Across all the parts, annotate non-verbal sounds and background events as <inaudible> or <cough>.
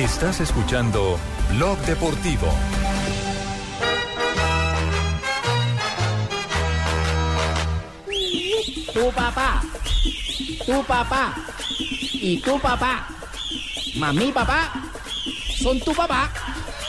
Estás escuchando Blog Deportivo. Tu papá, tu papá y tu papá, mami papá, son tu papá.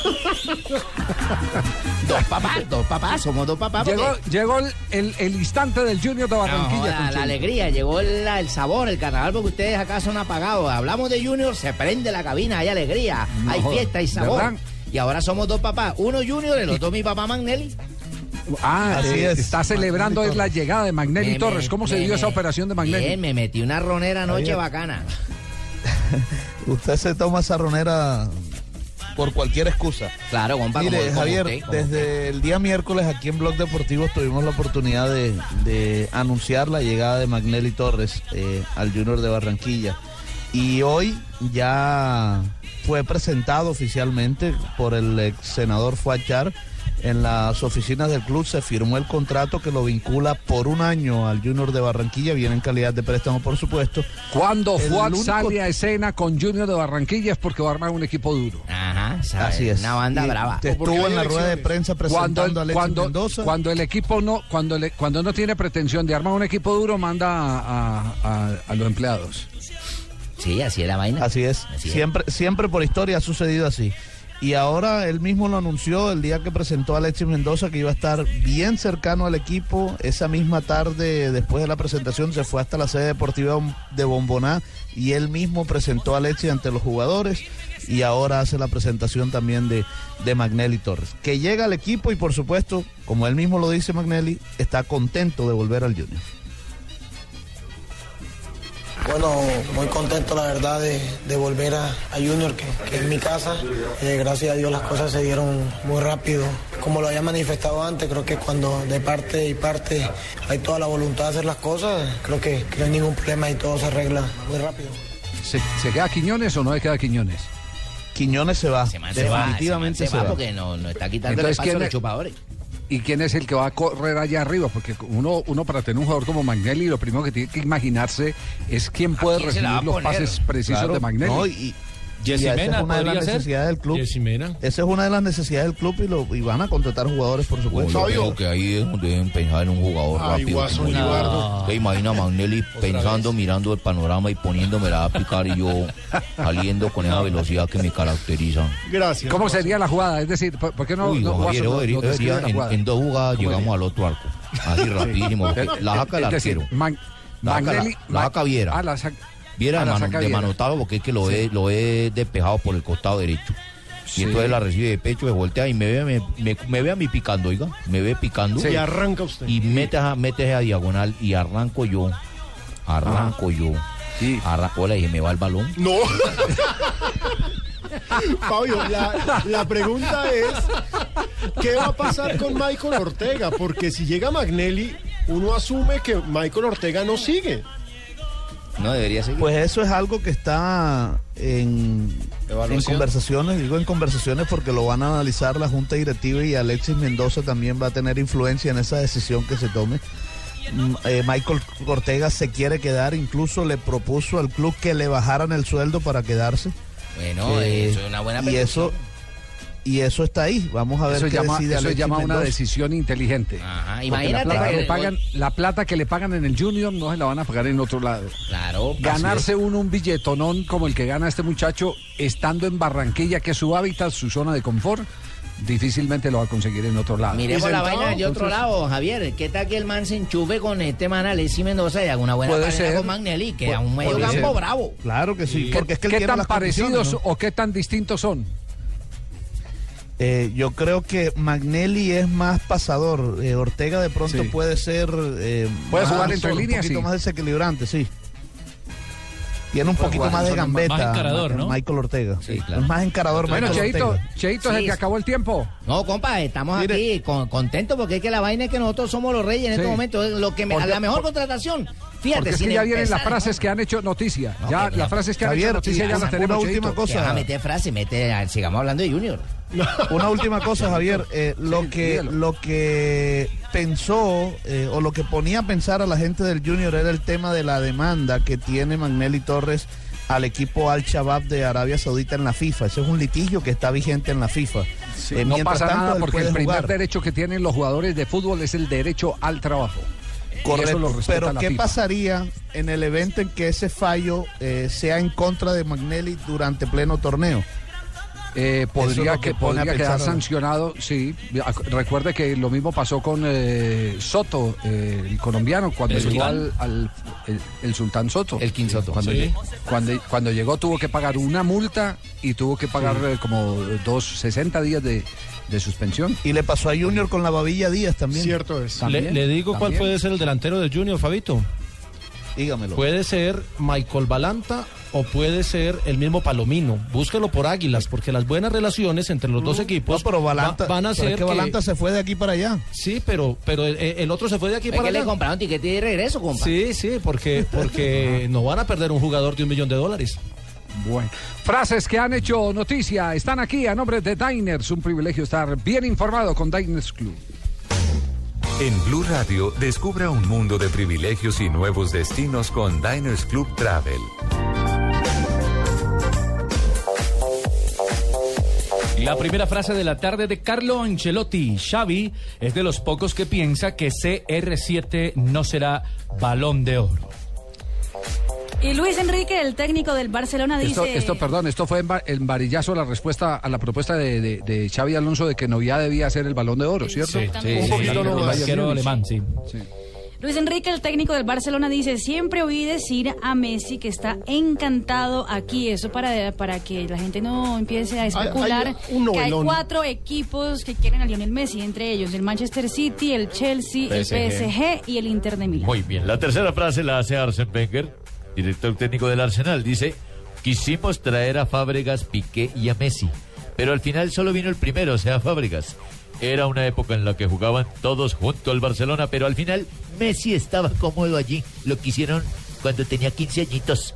<laughs> <laughs> dos papás, dos papás, somos dos papás. porque- Llegó, llegó el, el- el instante del Junior de No, Barranquilla. la, alegría, llegó el, el sabor, el carnaval, porque ustedes acá son apagados. Hablamos de Junior, se prende la cabina, hay alegría, No hay fiesta, hay sabor. ¿verdad? Y ahora somos dos papás, uno Junior, el otro mi papá Magnelli. Ah, Así eh, es. está celebrando es la llegada de Magnelli Me- Torres. me- ¿Cómo se me- dio esa operación de Magnelli? Bien, me metí una ronera anoche bacana. <laughs> Usted se toma esa ronera por cualquier excusa. Claro, compa, Mire, como- como Javier, usted, como desde el día miércoles aquí en Blog Deportivo tuvimos la oportunidad de, de anunciar la llegada de Magnelli Torres eh, al Junior de Barranquilla. Y hoy ya fue presentado oficialmente por el ex senador Fuachar. En las oficinas del club se firmó el contrato que lo vincula por un año al Junior de Barranquilla, viene en calidad de préstamo por supuesto. Cuando Fuad único- sale a escena con Junior de Barranquilla es porque va a armar un equipo duro. Ajá, ¿sabes? Así es. Una banda Y brava. Estuvo en la rueda de prensa Cuando presentando el, a Alexis cuando, Mendoza. cuando el equipo no, cuando, le- cuando no tiene pretensión de armar un equipo duro, manda a, a- a- a los empleados. Sí, así es la vaina. Así es. Así es. siempre, siempre por historia ha sucedido así. Y ahora él mismo lo anunció el día que presentó a Alexis Mendoza que iba a estar bien cercano al equipo. Esa misma tarde, después de la presentación, se fue hasta la sede deportiva de Bomboná y él mismo presentó a Alexis ante los jugadores y ahora hace la presentación también de, de Magnelli Torres. Que llega al equipo y por supuesto, como él mismo lo dice Magnelli, está contento de volver al Junior. Bueno, muy contento la verdad de, de volver a, a Junior, que, que es mi casa. Eh, gracias a Dios las cosas se dieron muy rápido. Como lo había manifestado antes, creo que cuando de parte y parte hay toda la voluntad de hacer las cosas, creo que, que no hay ningún problema y todo se arregla muy rápido. ¿Se, se queda Quiñones o no se queda Quiñones? Quiñones se va. Se man se va, Definitivamente se, se, va va. porque no, no está quitando Entonces, el espacio a ¿quién los chupadores. ¿Y quién es el que va a correr allá arriba? Porque uno, uno para tener un jugador como Magnelli, lo primero que tiene que imaginarse es quién puede quién recibir los pases precisos Claro, de Magnelli. no, y, y Yesimena esa es una de las ser. necesidades del club. Yesimena. Esa es una de las necesidades del club y, lo, y van a contratar jugadores, por supuesto. Yo creo que ahí es donde deben pensar en un jugador rápido. ¿Te imaginas Magnelli pensando, mirando el panorama y poniéndomela a picar y yo saliendo con esa velocidad que me caracteriza? Gracias. ¿Cómo sería la jugada? Es decir, ¿por, por qué no, Uy, no Javier, Guaso debería- debería- la en, dos jugadas ¿Cómo llegamos al otro arco. Así <laughs> rapidísimo. La saca el Es decir, arquero. Man- La la- Magnelli- la saca Viera. Ah, la saca- Viera ah, mano- de manotado porque es que lo, he, lo he despejado por el costado derecho. Sí. Y entonces la recibe de pecho, se voltea y me ve, me, me- me ve a mí picando, oiga. Me ve picando. Y arranca usted. Y mete a, mete esa diagonal y arranco yo. Arranco yo. Sí. Arranco, le dije, me va el balón. No. <laughs> Fabio, la, la pregunta es, ¿qué va a pasar con Michael Ortega? Porque si llega Magnelli, uno asume que Michael Ortega no sigue. No debería seguir. Pues eso es algo que está en, en conversaciones, digo en conversaciones porque lo van a analizar la Junta Directiva y Alexis Mendoza también va a tener influencia en esa decisión que se tome. Mm, eh, Michael Ortega se quiere quedar, incluso le propuso al club que le bajaran el sueldo para quedarse. Bueno, Eh, eso es una buena y petición. eso y eso está ahí. Vamos a ver Eso qué llama, decide eso Alexis llama una decisión inteligente. Ajá, imagínate la plata, que le pagan, la plata que le pagan en el Junior no se la van a pagar en otro lado. Claro. Ganarse uno un billetonón como el que gana este muchacho estando en Barranquilla, que es su hábitat, su zona de confort, difícilmente lo va a conseguir en otro lado. Miremos ¿Y la vaina de otro Entonces- lado, Javier. ¿Qué tal que el man se enchufe con este man Alexis Mendoza y haga una buena Puede pareja ser. con Magnelli? Que a un medio campo ser. bravo. Claro que sí, ¿Qué, porque es que él qué tan parecidos ¿no? o qué tan distintos son? Eh, yo creo que Magnelli es más pasador. eh, Ortega de pronto Sí. puede ser. eh, Puede más- jugar entre un líneas, poquito sí. más desequilibrante, sí. Tiene un poquito jugar más de gambeta. más encarador, ¿no? Michael Ortega. Sí, claro. Es más encarador. Bueno, Michael Cheito, Ortega. Cheito es el Sí. que acabó el tiempo. No, compa, estamos Mire. aquí con- contentos porque es que la vaina es que nosotros somos los reyes en Sí. este momento. Lo que me- Porque- la mejor por- contratación. Fíjate, Porque es que ya vienen las empezar, frases que han hecho noticia. No, ya las frases que han Javier, hecho noticia y ya las una tenemos. última Cheito. cosa. Deja meter frase, mete, sigamos hablando de Junior. Una última cosa, Javier. Eh, lo, Sí, que, dígalo. lo que pensó eh, o lo que ponía a pensar a la gente del Junior era el tema de la demanda que tiene Magnelli Torres al equipo Al Shabab de Arabia Saudita en la FIFA. Ese es un litigio que está vigente en la FIFA. Eh, no pasa tanto, nada porque el primer jugar. derecho que tienen los jugadores de fútbol es el derecho al trabajo. Correcto. Pero ¿qué FIFA. pasaría en el evento en que ese fallo eh, sea en contra de Magnelli durante pleno torneo? Eh, podría que que pone a podría quedar sancionado, sí. Recuerde que lo mismo pasó con eh, Soto, eh, el colombiano, cuando ¿El llegó al, al- el, el sultán Soto. El King Soto. Cuando, Sí. lle- cuando, cuando llegó tuvo que pagar una multa y tuvo que pagar eh, como dos 60 días de, de suspensión. Y le pasó a Junior con la babilla Díaz también. Cierto es. Le, También, le digo cuál puede ser el delantero del Junior, Fabito. Dígamelo. Puede ser Michael Balanta o puede ser el mismo Palomino. Búsquelo por Águilas, porque las buenas relaciones entre los dos No, equipos pero Balanta, va- van a pero ser es que Balanta se fue de aquí para allá. Sí, pero, pero el, el otro se fue de aquí ¿Es para que le allá. compraron tiquete de regreso, compa? Sí, sí, porque, porque <laughs> no van a perder un jugador de un millón de dólares. Bueno, frases que han hecho noticia están aquí a nombre de Diners. Un privilegio estar bien informado con Diners Club. En Blue Radio, descubra un mundo de privilegios y nuevos destinos con Diners Club Travel. La primera frase de la tarde de Carlo Ancelotti. Xavi es de los pocos que piensa que CR7 no será balón de oro. Y Luis Enrique, el técnico del Barcelona, dice... Esto, esto, perdón, esto fue en varillazo la respuesta a la propuesta de, de, de Xavi Alonso de que Novia debía ser el balón de oro, ¿cierto? Exactamente. Un poquito el nomás. arquero alemán, sí. Luis Enrique, el técnico del Barcelona, dice, siempre oí decir a Messi que está encantado aquí. Eso para, para que la gente no empiece a especular hay un que hay cuatro equipos que quieren a Lionel Messi, entre ellos el Manchester City, el Chelsea, el PSG y el Inter de Milán. Muy bien, la tercera frase la hace Arsene Wenger, director técnico del Arsenal. Dice, quisimos traer a Fábregas, Piqué y a Messi, pero al final solo vino el primero, o sea, Fábregas. Era una época en la que jugaban todos junto al Barcelona, pero al final Messi estaba cómodo allí. Lo quisieron cuando tenía 15 añitos.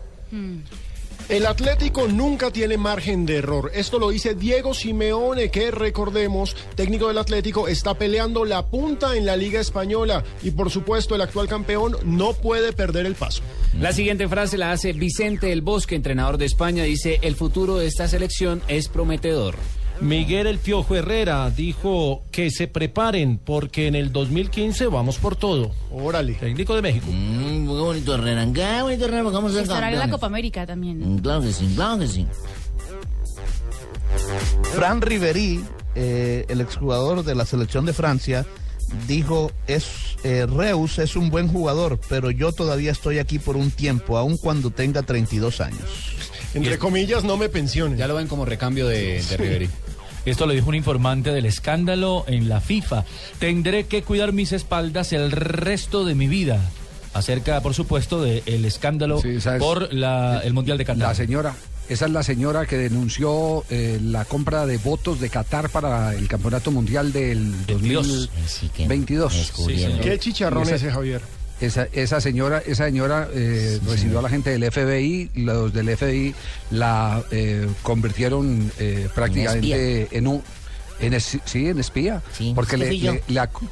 El Atlético nunca tiene margen de error. Esto lo dice Diego Simeone, que recordemos, técnico del Atlético, está peleando la punta en la Liga Española. Y por supuesto, el actual campeón no puede perder el paso. La siguiente frase la hace Vicente El Bosque, entrenador de España. Dice, el futuro de esta selección es prometedor. Miguel El Piojo Herrera dijo que se preparen porque en el 2015 vamos por todo. Órale. Técnico de México. Mm, muy bonito Herrera. Qué bonito Herrera, porque vamos a ser Estará en la. Copa América también. Mm, Claro que sí, claro que sí. Fran Riveri, eh, el exjugador de la selección de Francia, dijo, es, eh, Reus es un buen jugador, pero yo todavía estoy aquí por un tiempo, aun cuando tenga 32 años. Entre comillas, no me pensionen. Ya lo ven como recambio de, de Riveri. Esto lo dijo un informante del escándalo en la FIFA. Tendré que cuidar mis espaldas el resto de mi vida. Acerca, por supuesto, del escándalo Sí, por la- el Mundial de Qatar. La señora, esa es la señora que denunció eh, la compra de votos de Qatar para el Campeonato Mundial del 22. Así que 2022. descubrieron. Qué chicharrón ese, Javier. Esa, esa señora, esa señora eh, recibió a la gente del FBI, los del FBI la eh, convirtieron eh, prácticamente en un en es- sí, en espía, Sí, porque le,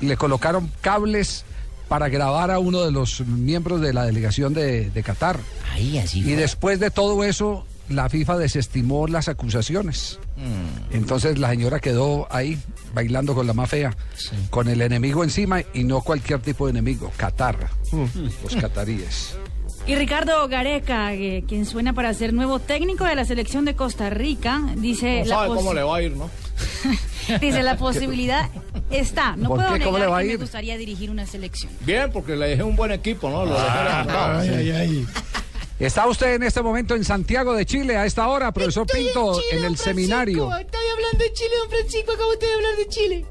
le- colocaron cables para grabar a uno de los miembros de la delegación de, de Qatar. Ahí, así Y fue. después de todo eso, la FIFA desestimó las acusaciones. Mm. Entonces la señora quedó ahí bailando con la más fea, con el enemigo encima y no cualquier tipo de enemigo, Qatar, los cataríes. Y Ricardo Gareca, eh, quien suena para ser nuevo técnico de la selección de Costa Rica, dice... la pos- va a ir, ¿no? <laughs> Dice, la <laughs> posibilidad está. No ¿Por puedo qué? ¿Cómo negar le va a que me gustaría dirigir una selección. Bien, porque le dejé un buen equipo, ¿no? Lo dejé levantado. Ay, ay, ay. Está usted en este momento en Santiago de Chile, a esta hora, profesor Pinto, en, el seminario. Estoy hablando de Chile, don Francisco. Acabo usted de hablar de Chile.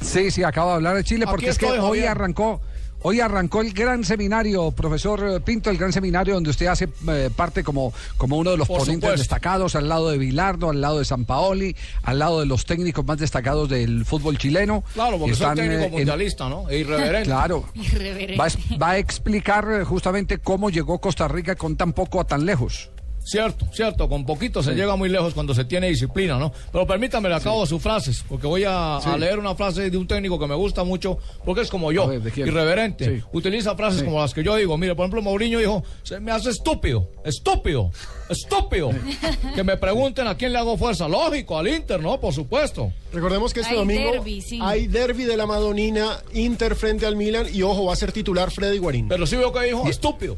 Sí, sí, acabo de hablar de Chile porque Aquí es que estoy, hoy Javier. arrancó, hoy arrancó el gran seminario, profesor Pinto, el gran seminario donde usted hace eh, parte como, como uno de los Por ponentes supuesto. destacados al lado de Vilardo, al lado de San Paoli, al lado de los técnicos más destacados del fútbol chileno. Claro, porque soy Están, técnico eh, en- mundialista, ¿no? E irreverente. Claro. Irreverente. Va a explicar eh, justamente cómo llegó Costa Rica con tan poco a tan lejos. Cierto, cierto, con poquito se llega muy lejos cuando se tiene disciplina, ¿no? Pero permítame, le acabo sus frases, porque voy a, a leer una frase de un técnico que me gusta mucho, porque es como yo, irreverente. Utiliza frases como las que yo digo. Mire, por ejemplo, Mourinho dijo, se me hace estúpido, estúpido, estúpido. <laughs> que me pregunten a quién le hago fuerza. Lógico, al Inter, ¿no? Por supuesto. Recordemos que este Hay domingo hay derby de la Madonina, Inter frente al Milan y ojo, va a ser titular Freddy Guarín. Pero sí veo que dijo, estúpido.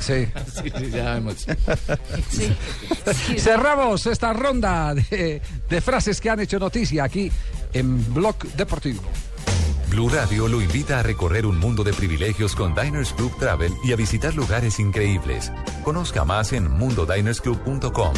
Sí. <laughs> Sí, sí, ya vemos. Cerramos esta ronda de, de frases que han hecho noticia aquí en Blog Deportivo. Blue Radio lo invita a recorrer un mundo de privilegios con Diners Club Travel y a visitar lugares increíbles. Conozca más en mundodinersclub.com.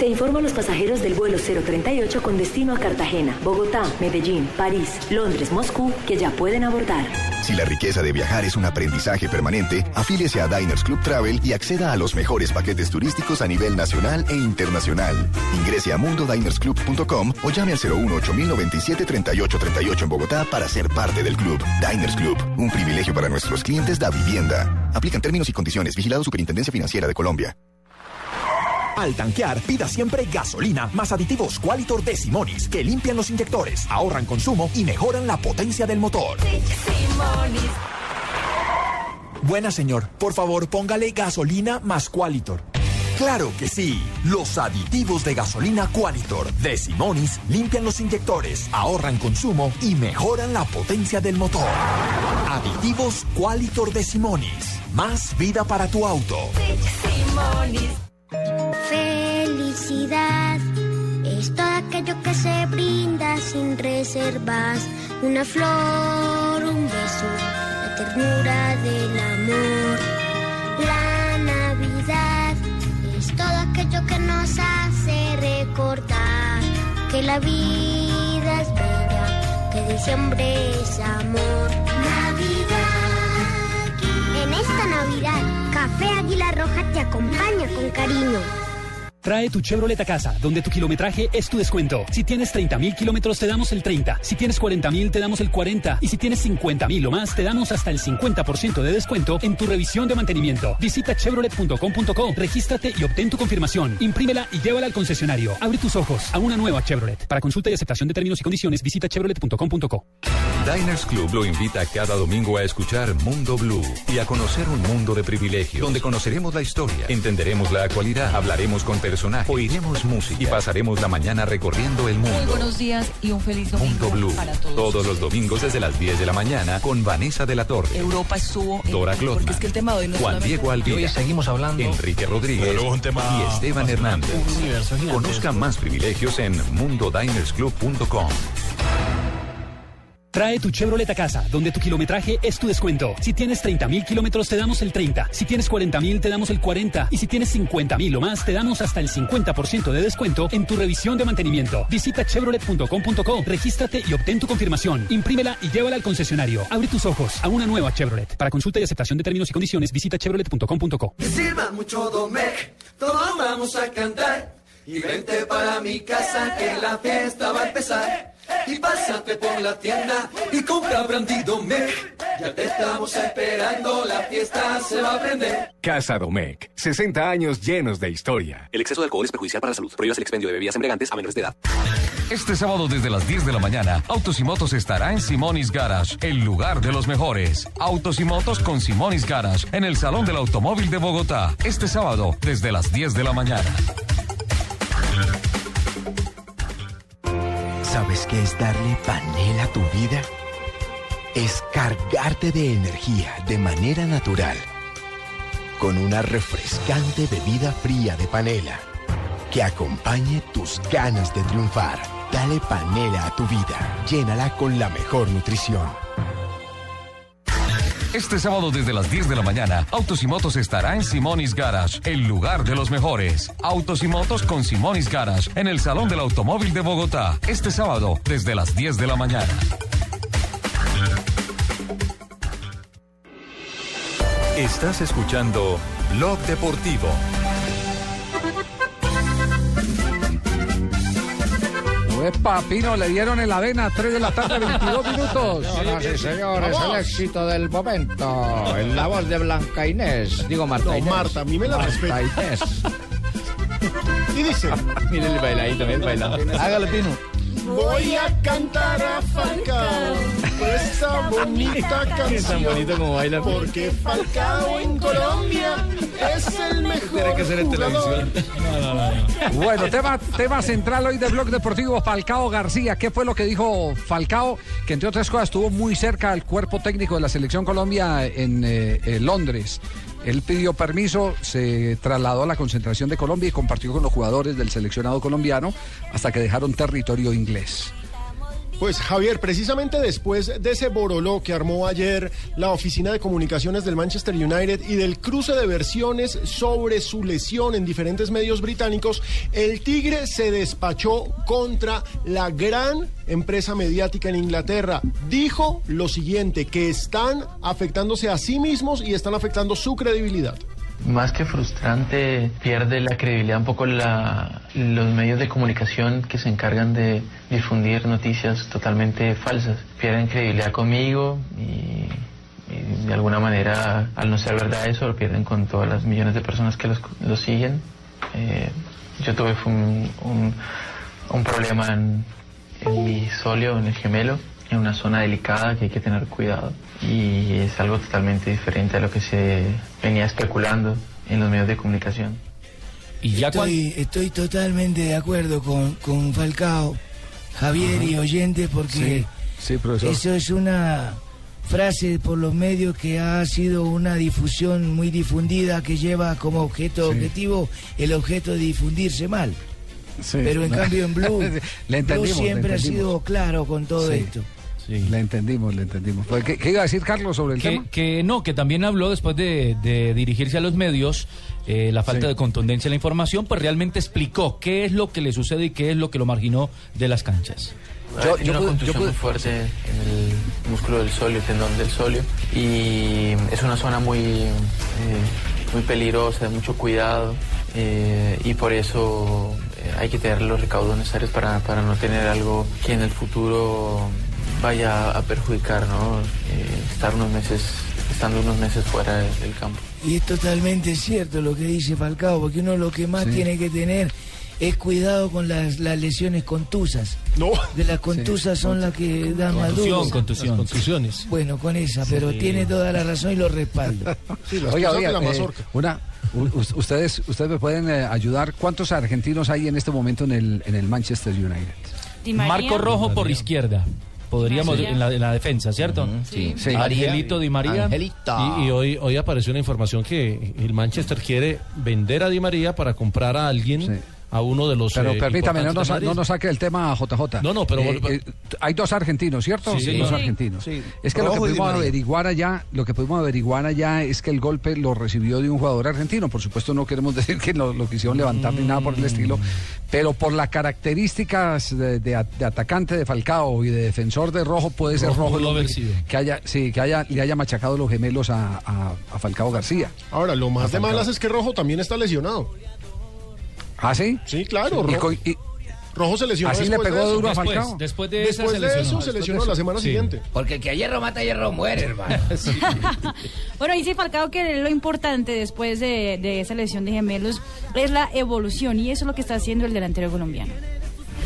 Se informa a los pasajeros del vuelo 038 con destino a Cartagena, Bogotá, Medellín, París, Londres, Moscú, que ya pueden abordar. Si la riqueza de viajar es un aprendizaje permanente, afíliese a Diners Club Travel y acceda a los mejores paquetes turísticos a nivel nacional e internacional. Ingrese a mundodinersclub.com o llame al 018 097 3838 en Bogotá para ser parte del club. Diners Club, un privilegio para nuestros clientes da vivienda. Aplican términos y condiciones. Vigilado Superintendencia Financiera de Colombia. Al tanquear, pida siempre gasolina más aditivos Qualitor de Simonis que limpian los inyectores, ahorran consumo y mejoran la potencia del motor. Buena señor, por favor póngale gasolina más Qualitor. Claro que sí, los aditivos de gasolina Qualitor de Simonis limpian los inyectores, ahorran consumo y mejoran la potencia del motor. Aditivos Qualitor de Simonis, más vida para tu auto. Felicidad es todo aquello que se brinda sin reservas. Una flor, un beso, la ternura del amor. La Navidad es todo aquello que nos hace recordar que la vida es bella, que diciembre es amor. Navidad. En esta Navidad, Café Águila Roja te acompaña con cariño. Trae tu Chevrolet a casa, donde tu kilometraje es tu descuento. Si tienes 30 mil kilómetros, te damos el 30. Si tienes 40 mil, te damos el 40. Y si tienes 50 mil o más, te damos hasta el 50% de descuento en tu revisión de mantenimiento. Visita chevrolet.com.co, regístrate y obtén tu confirmación. Imprímela y llévala al concesionario. Abre tus ojos a una nueva Chevrolet. Para consulta y aceptación de términos y condiciones, visita chevrolet.com.co. Diners Club lo invita cada domingo a escuchar Mundo Blue y a conocer un mundo de privilegios, donde conoceremos la historia, entenderemos la actualidad, hablaremos con personajes, oiremos música y pasaremos la mañana recorriendo el Muy mundo. buenos días y un feliz domingo Mundo Blue, para todos. todos los domingos desde las 10 de la mañana con Vanessa de la Torre, Europa estuvo en- Dora porque Glotman, es que el tema de hoy no Juan Diego Alvira, Y hoy seguimos hablando, Enrique Rodríguez Pero luego un tema y Esteban. Hernández. Conozca más privilegios en mundodinersclub.com. Trae tu Chevrolet a casa, donde tu kilometraje es tu descuento. Si tienes 30 mil kilómetros, te damos el 30. Si tienes 40 mil, te damos el 40. Y si tienes 50 mil o más, te damos hasta el 50% de descuento en tu revisión de mantenimiento. Visita chevrolet.com.co, regístrate y obtén tu confirmación. Imprímela y llévala al concesionario. Abre tus ojos a una nueva Chevrolet. Para consulta y aceptación de términos y condiciones, visita chevrolet.com.co. Que sirva mucho Domec, todos vamos a cantar. Y vente para mi casa que la fiesta va a empezar. Y pásate por la tienda y compra Brandy Domec. Ya te estamos esperando, la fiesta se va a prender. Casa Domecq, 60 años llenos de historia. El exceso de alcohol es perjudicial para la salud. Prohíbas el expendio de bebidas embriagantes a menores de edad. Este sábado desde las 10 de la mañana, Autos y Motos estará en Simonis Garage, el lugar de los mejores. Autos y Motos con Simonis Garage, en el Salón del Automóvil de Bogotá. Este sábado desde las 10 de la mañana. ¿Sabes qué es darle panela a tu vida? Es cargarte de energía de manera natural. Con una refrescante bebida fría de panela que acompañe tus ganas de triunfar. Dale panela a tu vida. Llénala con la mejor nutrición. Este sábado desde las 10 de la mañana, Autos y Motos estará en Simonis Garage, el lugar de los mejores. Autos y Motos con Simonis Garage, en el Salón del Automóvil de Bogotá. Este sábado desde las 10 de la mañana. Estás escuchando Blog Deportivo. Uepa, Pino, le dieron en la vena, 3 de la tarde, 22 minutos. <laughs> Señoras y señores, el éxito del momento. En la voz de Blanca Inés. Digo Marta No, Inés. Marta, a mí me la Marta respeta. Inés. <laughs> Y dice, <laughs> Miren el bailadito, el bailadito. Hágale, Pino. Voy a cantar a Falcao esta bonita Es tan canción. bonito como baila. Porque Falcao en Colombia es el mejor Tiene que ser en televisión. No, no, no. no. Bueno, tema, tema central hoy del Blog Deportivo, Falcao García. ¿Qué fue lo que dijo Falcao? Que entre otras cosas estuvo muy cerca al cuerpo técnico de la Selección Colombia en eh, eh, Londres. Él pidió permiso, se trasladó a la concentración de Colombia y compartió con los jugadores del seleccionado colombiano hasta que dejaron territorio inglés. Pues Javier, precisamente después de ese boroló que armó ayer la oficina de comunicaciones del Manchester United y del cruce de versiones sobre su lesión en diferentes medios británicos, el Tigre se despachó contra la gran empresa mediática en Inglaterra. Dijo lo siguiente, que están afectándose a sí mismos y están afectando su credibilidad. Más que frustrante, pierde la credibilidad un poco la- los medios de comunicación que se encargan de difundir noticias totalmente falsas. Pierden credibilidad conmigo y, y de alguna manera, al no ser verdad eso, lo pierden con todas las millones de personas que los, los siguen. Eh, yo tuve un, un- un problema en, en mi solio, en el gemelo, en una zona delicada que hay que tener cuidado. Y es algo totalmente diferente a lo que se venía especulando en los medios de comunicación. Y ya estoy, estoy totalmente de acuerdo con, con Falcao, Javier y oyentes porque Sí, eso es una frase por los medios que ha sido una difusión muy difundida que lleva como objeto objetivo el objeto de difundirse mal. Pero en No. <laughs> cambio en Blue, Blue siempre ha sido claro con todo Sí. Le entendimos, le entendimos. Pues, ¿Qué, qué iba a decir Carlos sobre el que, tema? que no, que también habló después de, de dirigirse a los medios, eh, la falta Sí. de contundencia en la información, pues realmente explicó qué es lo que le sucede y qué es lo que lo marginó de las canchas. Yo, una contusión muy fuerte en el músculo del solio, el tendón del solio, y es una zona muy, eh, muy peligrosa, de mucho cuidado, eh, y por eso eh, hay que tener los recaudos necesarios para, para no tener algo que en el futuro vaya a perjudicar, ¿no? Eh, estar unos meses, estando unos meses fuera del, del campo. Y es totalmente cierto lo que dice Falcao, porque uno lo que más Sí. tiene que tener es cuidado con las, las lesiones contusas. No. De las contusas son las que dan más duro. contusión. contusiones. Bueno, con esa, pero tiene toda la razón y lo respaldo. <laughs> Oiga, oiga, eh, una, ustedes, ustedes me pueden eh, ayudar. ¿Cuántos argentinos hay en este momento en el, en el Manchester United? Marco Rojo por izquierda. Podríamos en la, en la defensa, ¿cierto? Sí. Sí. Angelito Di María. Y, y hoy, hoy apareció una información que el Manchester quiere vender a Di María para comprar a alguien, a uno de los. Pero eh, permítame, no nos, no nos saque el tema JJ. No, no, pero- Eh, eh, hay dos argentinos, ¿cierto? Sí, dos señor. argentinos. Sí. Es que lo que pudimos averiguar allá, lo que pudimos averiguar allá es que el golpe lo recibió de un jugador argentino. Por supuesto, no queremos <laughs> decir que lo, lo quisieron levantar ni nada por el estilo, pero por las características de, de a- de atacante de Falcao y de defensor de Rojo, puede ser Rojo el sido. que haya, sí, que haya, le haya machacado los gemelos a, a- a Falcao García. Ahora, lo más A de malas es que Rojo también está lesionado. ¿Ah, sí? Sí, claro. Y Rojo, co- y- Rojo se lesionó ¿Así le después pegó de eso. duro a Después, Falcao? después de esa Después se de lesionó. eso se lesionó eso. la semana Sí. siguiente. Porque el que a hierro mata, hierro muere, hermano. <laughs> Bueno, dice Falcao que lo importante después de, de esa lesión de gemelos es la evolución y eso es lo que está haciendo el delantero colombiano.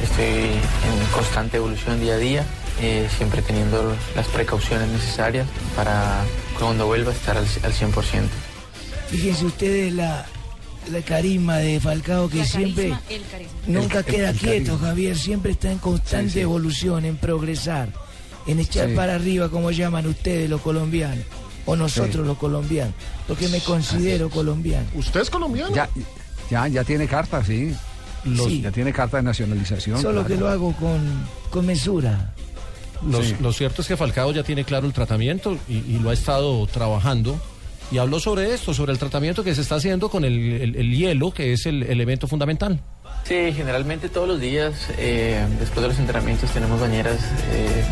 Estoy en constante evolución día a día, eh, siempre teniendo las precauciones necesarias para cuando vuelva a estar al, al 100%. Fíjense ustedes la, la carisma de Falcao que La siempre el nunca El- el- queda el quieto, carisma. Javier, siempre está en constante Sí, sí. evolución, en progresar, en echar Sí. para arriba, como llaman ustedes los colombianos, o nosotros Sí. los colombianos, porque me considero colombiano. ¿Usted es colombiano? Ya, ya, ya tiene carta, sí. Los- Sí. Ya tiene carta de nacionalización. Solo claro. que lo hago con, con mesura. Lo, Sí. lo cierto es que Falcao ya tiene claro el tratamiento y, y lo ha estado trabajando. Y habló sobre esto, sobre el tratamiento que se está haciendo con el, el- el hielo, que es el elemento fundamental. Sí, generalmente todos los días, eh, después de los entrenamientos, tenemos bañeras eh,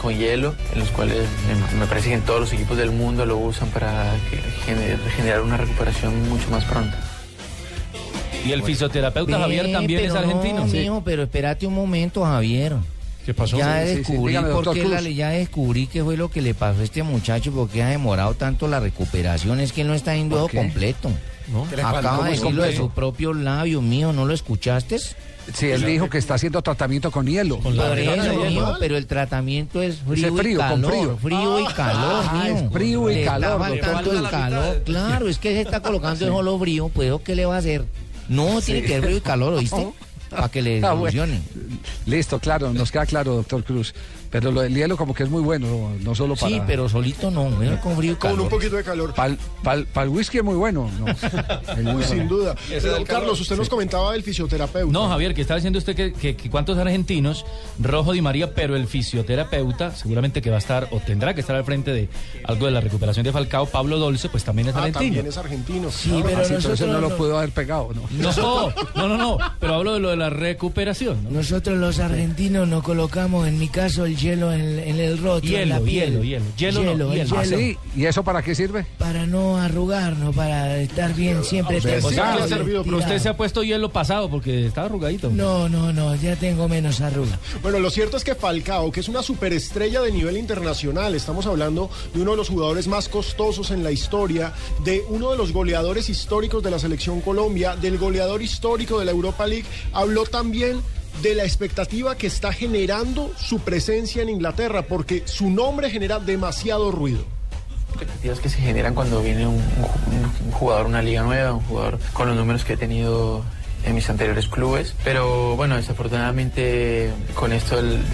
con hielo, en los cuales me, me parece que en todos los equipos del mundo lo usan para gener- generar una recuperación mucho más pronta. Y el fisioterapeuta Javier también es argentino. No, mijo, pero espérate un momento, Javier. ¿Qué pasó? Ya Sí, sí, sí. descubrí Dígame, por qué la- ya descubrí qué fue lo que le pasó a este muchacho, porque ha demorado tanto la recuperación, es que él no está yendo ¿Por qué? completo. ¿Qué le falta? Acaba ¿Cómo de decirlo de completo? sus propios labios, mío, ¿no lo escuchaste? Sí, él dijo que está haciendo tratamiento con hielo. Por eso, mijo, pero el tratamiento es frío, y con calor. frío. Frío y calor, Ah, mijo. es frío y Le calor, doctor faltando el calor. Claro, es que se está colocando Sí. el solo frío, pues ¿qué le va a hacer? No, tiene que ser frío y calor, <laughs> ¿oíste? Para que le <laughs> Ah, bueno. Listo, claro, nos queda claro, doctor Cruz. Pero lo del hielo como que es muy bueno, no solo para... Sí, pero solito no, con frío Con un poquito de calor. Para el whisky es muy bueno. ¿no? <laughs> Es muy Uy, sin bueno. duda. Pero, Carlos, usted nos comentaba del fisioterapeuta. No, Javier, que está diciendo usted que, que- que cuántos argentinos, Rojo Di María, pero el fisioterapeuta, seguramente que va a estar o tendrá que estar al frente de algo de la recuperación de Falcao, Pablo Dolce, pues también es Ah, argentino. también es argentino. Sí, pero Así, entonces no lo pudo haber pegado, ¿no? No, <laughs> no, no, no, pero hablo de lo de la recuperación. ¿no? Nosotros los argentinos nos colocamos, en mi caso, el hielo en, en el rostro, en la Hielo, piel. hielo, hielo. Hielo no, hielo. ¿Ah, hielo. sí? ¿Y eso para qué sirve? Para no arrugarnos, para estar bien siempre. Y pero usted se ha puesto hielo pasado porque está arrugadito. No, no, no, ya tengo menos arruga. Bueno, lo cierto es que Falcao, que es una superestrella de nivel internacional, estamos hablando de uno de los jugadores más costosos en la historia, de uno de los goleadores históricos de la selección Colombia, del goleador histórico de la Europa League, habló también de la expectativa que está generando su presencia en Inglaterra, porque su nombre genera demasiado ruido. expectativas que se generan cuando viene un, un- un jugador una liga nueva, un jugador con los números que he tenido en mis anteriores clubes. Pero bueno, desafortunadamente con esto del,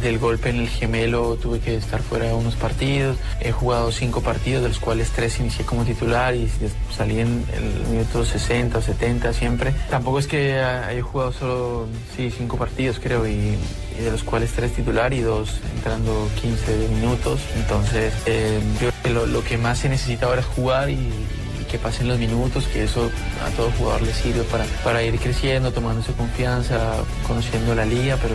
del- golpe en el gemelo tuve que estar fuera unos partidos. He jugado cinco partidos, de los cuales tres inicié como titular y salí en el minuto 60 o 70 siempre. Tampoco es que haya jugado solo, sí, cinco partidos creo y de los cuales tres titular y dos entrando 15 minutos. Entonces, eh, yo lo, lo que más se necesita ahora es jugar y que pasen los minutos, que eso a todo jugador le sirve para, para ir creciendo, tomándose confianza, conociendo la liga, pero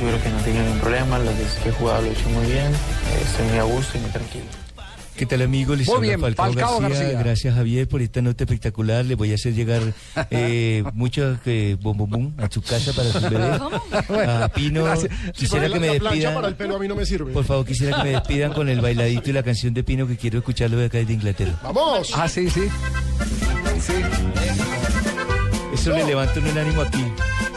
yo creo que no he tenido ningún problema, las que he jugado lo he hecho muy bien, estoy muy a gusto y muy tranquilo. ¿Qué tal amigos? Les Muy bien, Falcao, Falcao García. García. Gracias Javier por esta nota espectacular. Le voy a hacer llegar <laughs> eh, mucho eh, bom bom bum a su casa para su bebé. A Pino, Gracias. Quisiera que me la, despidan. para el pelo a mí no me sirve. Por favor, quisiera que me despidan con el bailadito y la canción de Pino que quiero escucharlo de acá desde Inglaterra. ¡Vamos! Ah, sí, sí. Sí. Eso le levanta un ánimo aquí.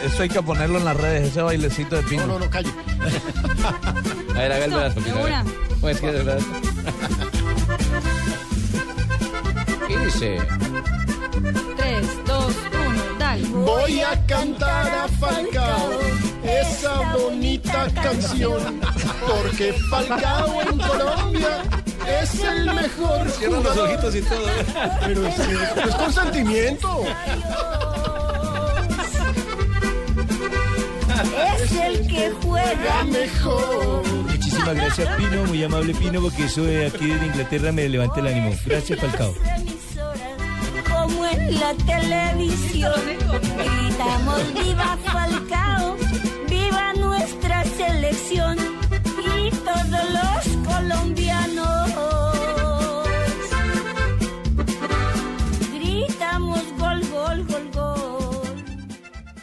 Eso hay que ponerlo en las redes, ese bailecito de pino. No, no, no, calle. <laughs> A ver, haga el brazo. A ver. una. Pues que de brazo. Dice? 3, 2, 1, dale. Voy a cantar a Falcao esa bonita canción, porque Falcao en Colombia es el mejor Cierra los ojitos y todo. Pero es, es con sentimiento. Es el que juega mejor. Muchísimas gracias Pino, muy amable Pino, porque eso de aquí desde Inglaterra me levanta el ánimo. Gracias Falcao. En la televisión. Gritamos viva Falcao, viva nuestra selección y todos los colombianos. Gritamos gol, gol, gol, gol.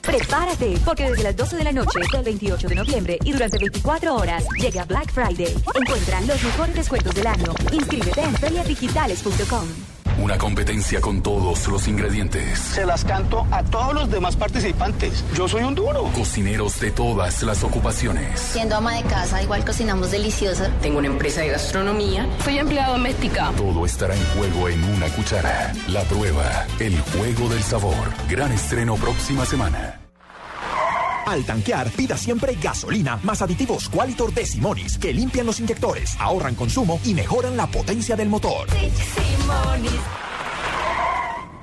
Prepárate, porque desde las 12 de la noche del 28 de noviembre y durante 24 horas llega Black Friday. Encuentra los mejores descuentos del año. Inscríbete en feriadigitales.com. Una competencia con todos los ingredientes. Se las canto a todos los demás participantes. Yo soy un duro. Cocineros de todas las ocupaciones. Siendo ama de casa, igual cocinamos delicioso. Tengo una empresa de gastronomía. Soy empleada doméstica. Todo estará en juego en una cuchara. La prueba, el juego del sabor. Gran estreno próxima semana. Al tanquear, pida siempre gasolina más aditivos Qualitor de Simonis que limpian los inyectores, ahorran consumo y mejoran la potencia del motor.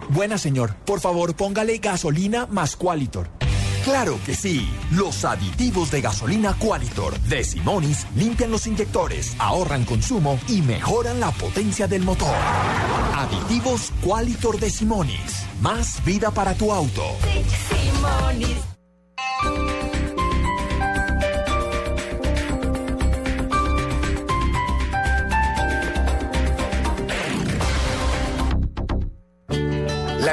Buena señor, por favor póngale gasolina más Qualitor. Claro que sí, los aditivos de gasolina Qualitor de Simonis limpian los inyectores, ahorran consumo y mejoran la potencia del motor. Aditivos Qualitor de Simonis, más vida para tu auto. La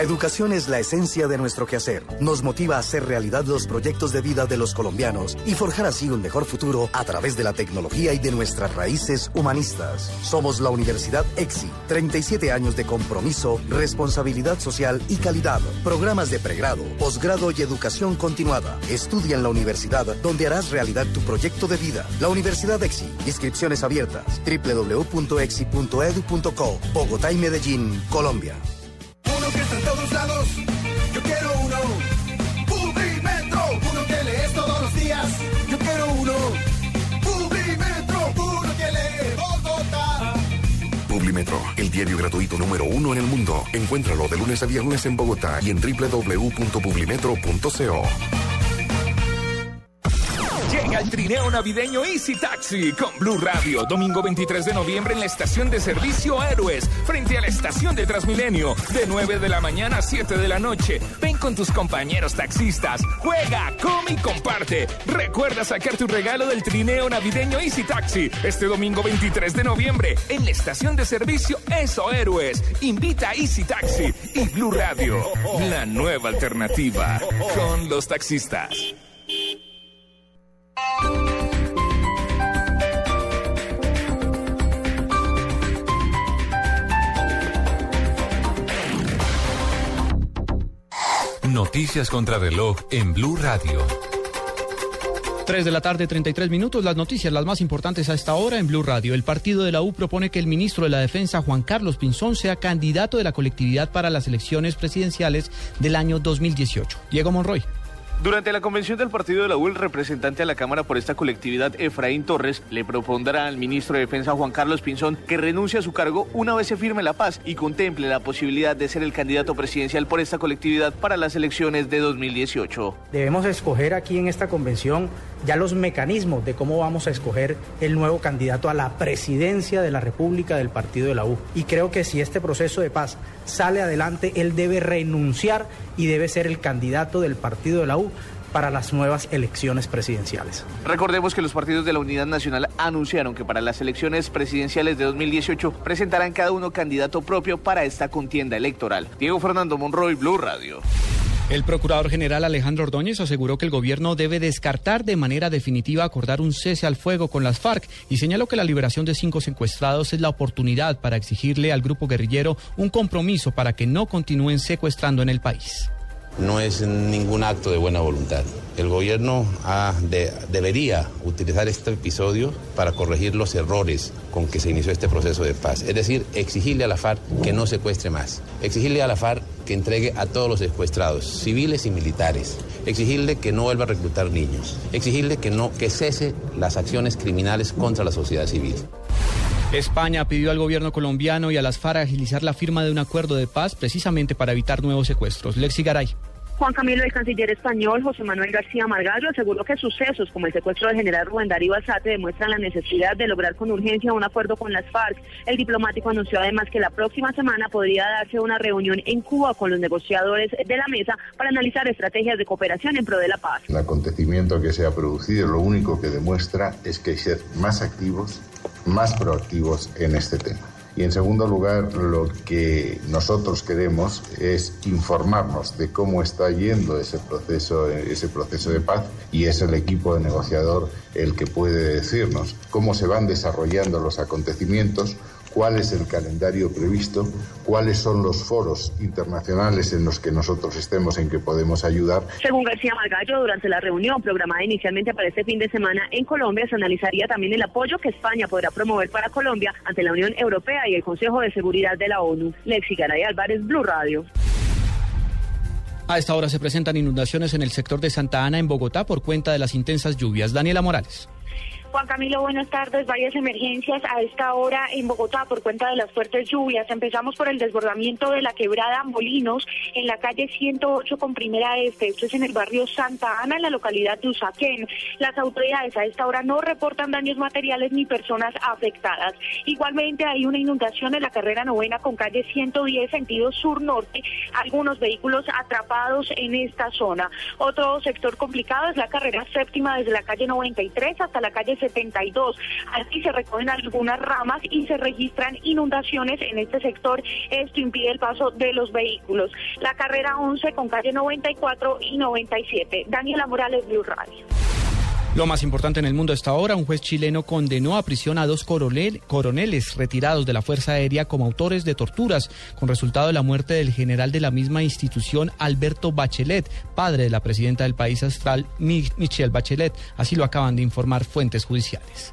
educación es la esencia de nuestro quehacer. Nos motiva a hacer realidad los proyectos de vida de los colombianos y forjar así un mejor futuro a través de la tecnología y de nuestras raíces humanistas. Somos la Universidad EXI. 37 años de compromiso, responsabilidad social y calidad. Programas de pregrado, posgrado y educación continuada. Estudia en la universidad donde harás realidad tu proyecto de vida. La Universidad EXI. Inscripciones abiertas. www.exi.edu.co. Bogotá y Medellín, Colombia. El diario gratuito número uno en el mundo. Encuéntralo de lunes a viernes en Bogotá y en www.publimetro.co. Llega el trineo navideño Easy Taxi con Blue Radio. Domingo 23 de noviembre en la estación de servicio Héroes, frente a la estación de Transmilenio. De 9 de la mañana a 7 de la noche. Ven con tus compañeros taxistas. Juega, come y comparte. Recuerda sacar tu regalo del trineo navideño Easy Taxi este domingo 23 de noviembre en la estación de servicio Eso Héroes. Invita a Easy Taxi y Blue Radio. La nueva alternativa con los taxistas. Noticias contra reloj en Blue Radio. 3 de la tarde, 33 minutos. Las noticias, las más importantes a esta hora en Blue Radio. El partido de la U propone que el ministro de la Defensa, Juan Carlos Pinzón, sea candidato de la colectividad para las elecciones presidenciales del año 2018. Diego Monroy. Durante la convención del partido de la U, el representante a la Cámara por esta colectividad, Efraín Torres, le propondrá al ministro de Defensa, Juan Carlos Pinzón, que renuncie a su cargo una vez se firme la paz y contemple la posibilidad de ser el candidato presidencial por esta colectividad para las elecciones de 2018. Debemos escoger aquí en esta convención ya los mecanismos de cómo vamos a escoger el nuevo candidato a la presidencia de la República del partido de la U. Y creo que si este proceso de paz sale adelante, él debe renunciar y debe ser el candidato del partido de la U para las nuevas elecciones presidenciales. Recordemos que los partidos de la Unidad Nacional anunciaron que para las elecciones presidenciales de 2018 presentarán cada uno candidato propio para esta contienda electoral. Diego Fernando Monroy, Blue Radio. El procurador general Alejandro Ordóñez aseguró que el gobierno debe descartar de manera definitiva acordar un cese al fuego con las FARC y señaló que la liberación de cinco secuestrados es la oportunidad para exigirle al grupo guerrillero un compromiso para que no continúen secuestrando en el país no es ningún acto de buena voluntad. El gobierno de- debería utilizar este episodio para corregir los errores con que se inició este proceso de paz. Es decir, exigirle a la FARC que no secuestre más. Exigirle a la FARC que entregue a todos los secuestrados, civiles y militares. Exigirle que no vuelva a reclutar niños. Exigirle que no que cese las acciones criminales contra la sociedad civil. España pidió al gobierno colombiano y a las FARC agilizar la firma de un acuerdo de paz precisamente para evitar nuevos secuestros. Lexi Garay. Juan Camilo, el canciller español José Manuel García Margallo, aseguró que sucesos como el secuestro del general Rubén Darío Alzate demuestran la necesidad de lograr con urgencia un acuerdo con las FARC. El diplomático anunció además que la próxima semana podría darse una reunión en Cuba con los negociadores de la mesa para analizar estrategias de cooperación en pro de la paz. El acontecimiento que se ha producido lo único que demuestra es que hay que ser más activos, más proactivos en este tema. Y en segundo lugar, lo que nosotros queremos es informarnos de cómo está yendo ese proceso, ese proceso de paz y es el equipo de negociador el que puede decirnos cómo se van desarrollando los acontecimientos, cuál es el calendario previsto, cuáles son los foros internacionales en los que nosotros estemos en que podemos ayudar Según García Margallo, durante la reunión programada inicialmente para este fin de semana en Colombia, se analizaría también el apoyo que España podrá promover para Colombia ante la Unión Europea y el Consejo de Seguridad de la ONU. Lexi Garay Álvarez, Blue Radio. A esta hora se presentan inundaciones en el sector de Santa Ana en Bogotá por cuenta de las intensas lluvias. Daniela Morales. Juan Camilo, buenas tardes. Varias emergencias a esta hora en Bogotá por cuenta de las fuertes lluvias. Empezamos por el desbordamiento de la quebrada Molinos en la calle 108 con primera este. Esto es en el barrio Santa Ana, en la localidad de Usaquén. Las autoridades a esta hora no reportan daños materiales ni personas afectadas. Igualmente hay una inundación en la carrera novena con calle 110 sentido sur-norte. Algunos vehículos atrapados en esta zona. Otro sector complicado es la carrera séptima desde la calle 93 hasta la calle 72. Así se recogen algunas ramas y se registran inundaciones en este sector. Esto impide el paso de los vehículos. La carrera 11 con calle 94 y 97. Daniela Morales, Blue Radio. Lo más importante en el mundo hasta ahora, un juez chileno condenó a prisión a dos coroneles retirados de la Fuerza Aérea como autores de torturas, con resultado de la muerte del general de la misma institución, Alberto Bachelet, padre de la presidenta del país astral, Michelle Bachelet. Así lo acaban de informar fuentes judiciales.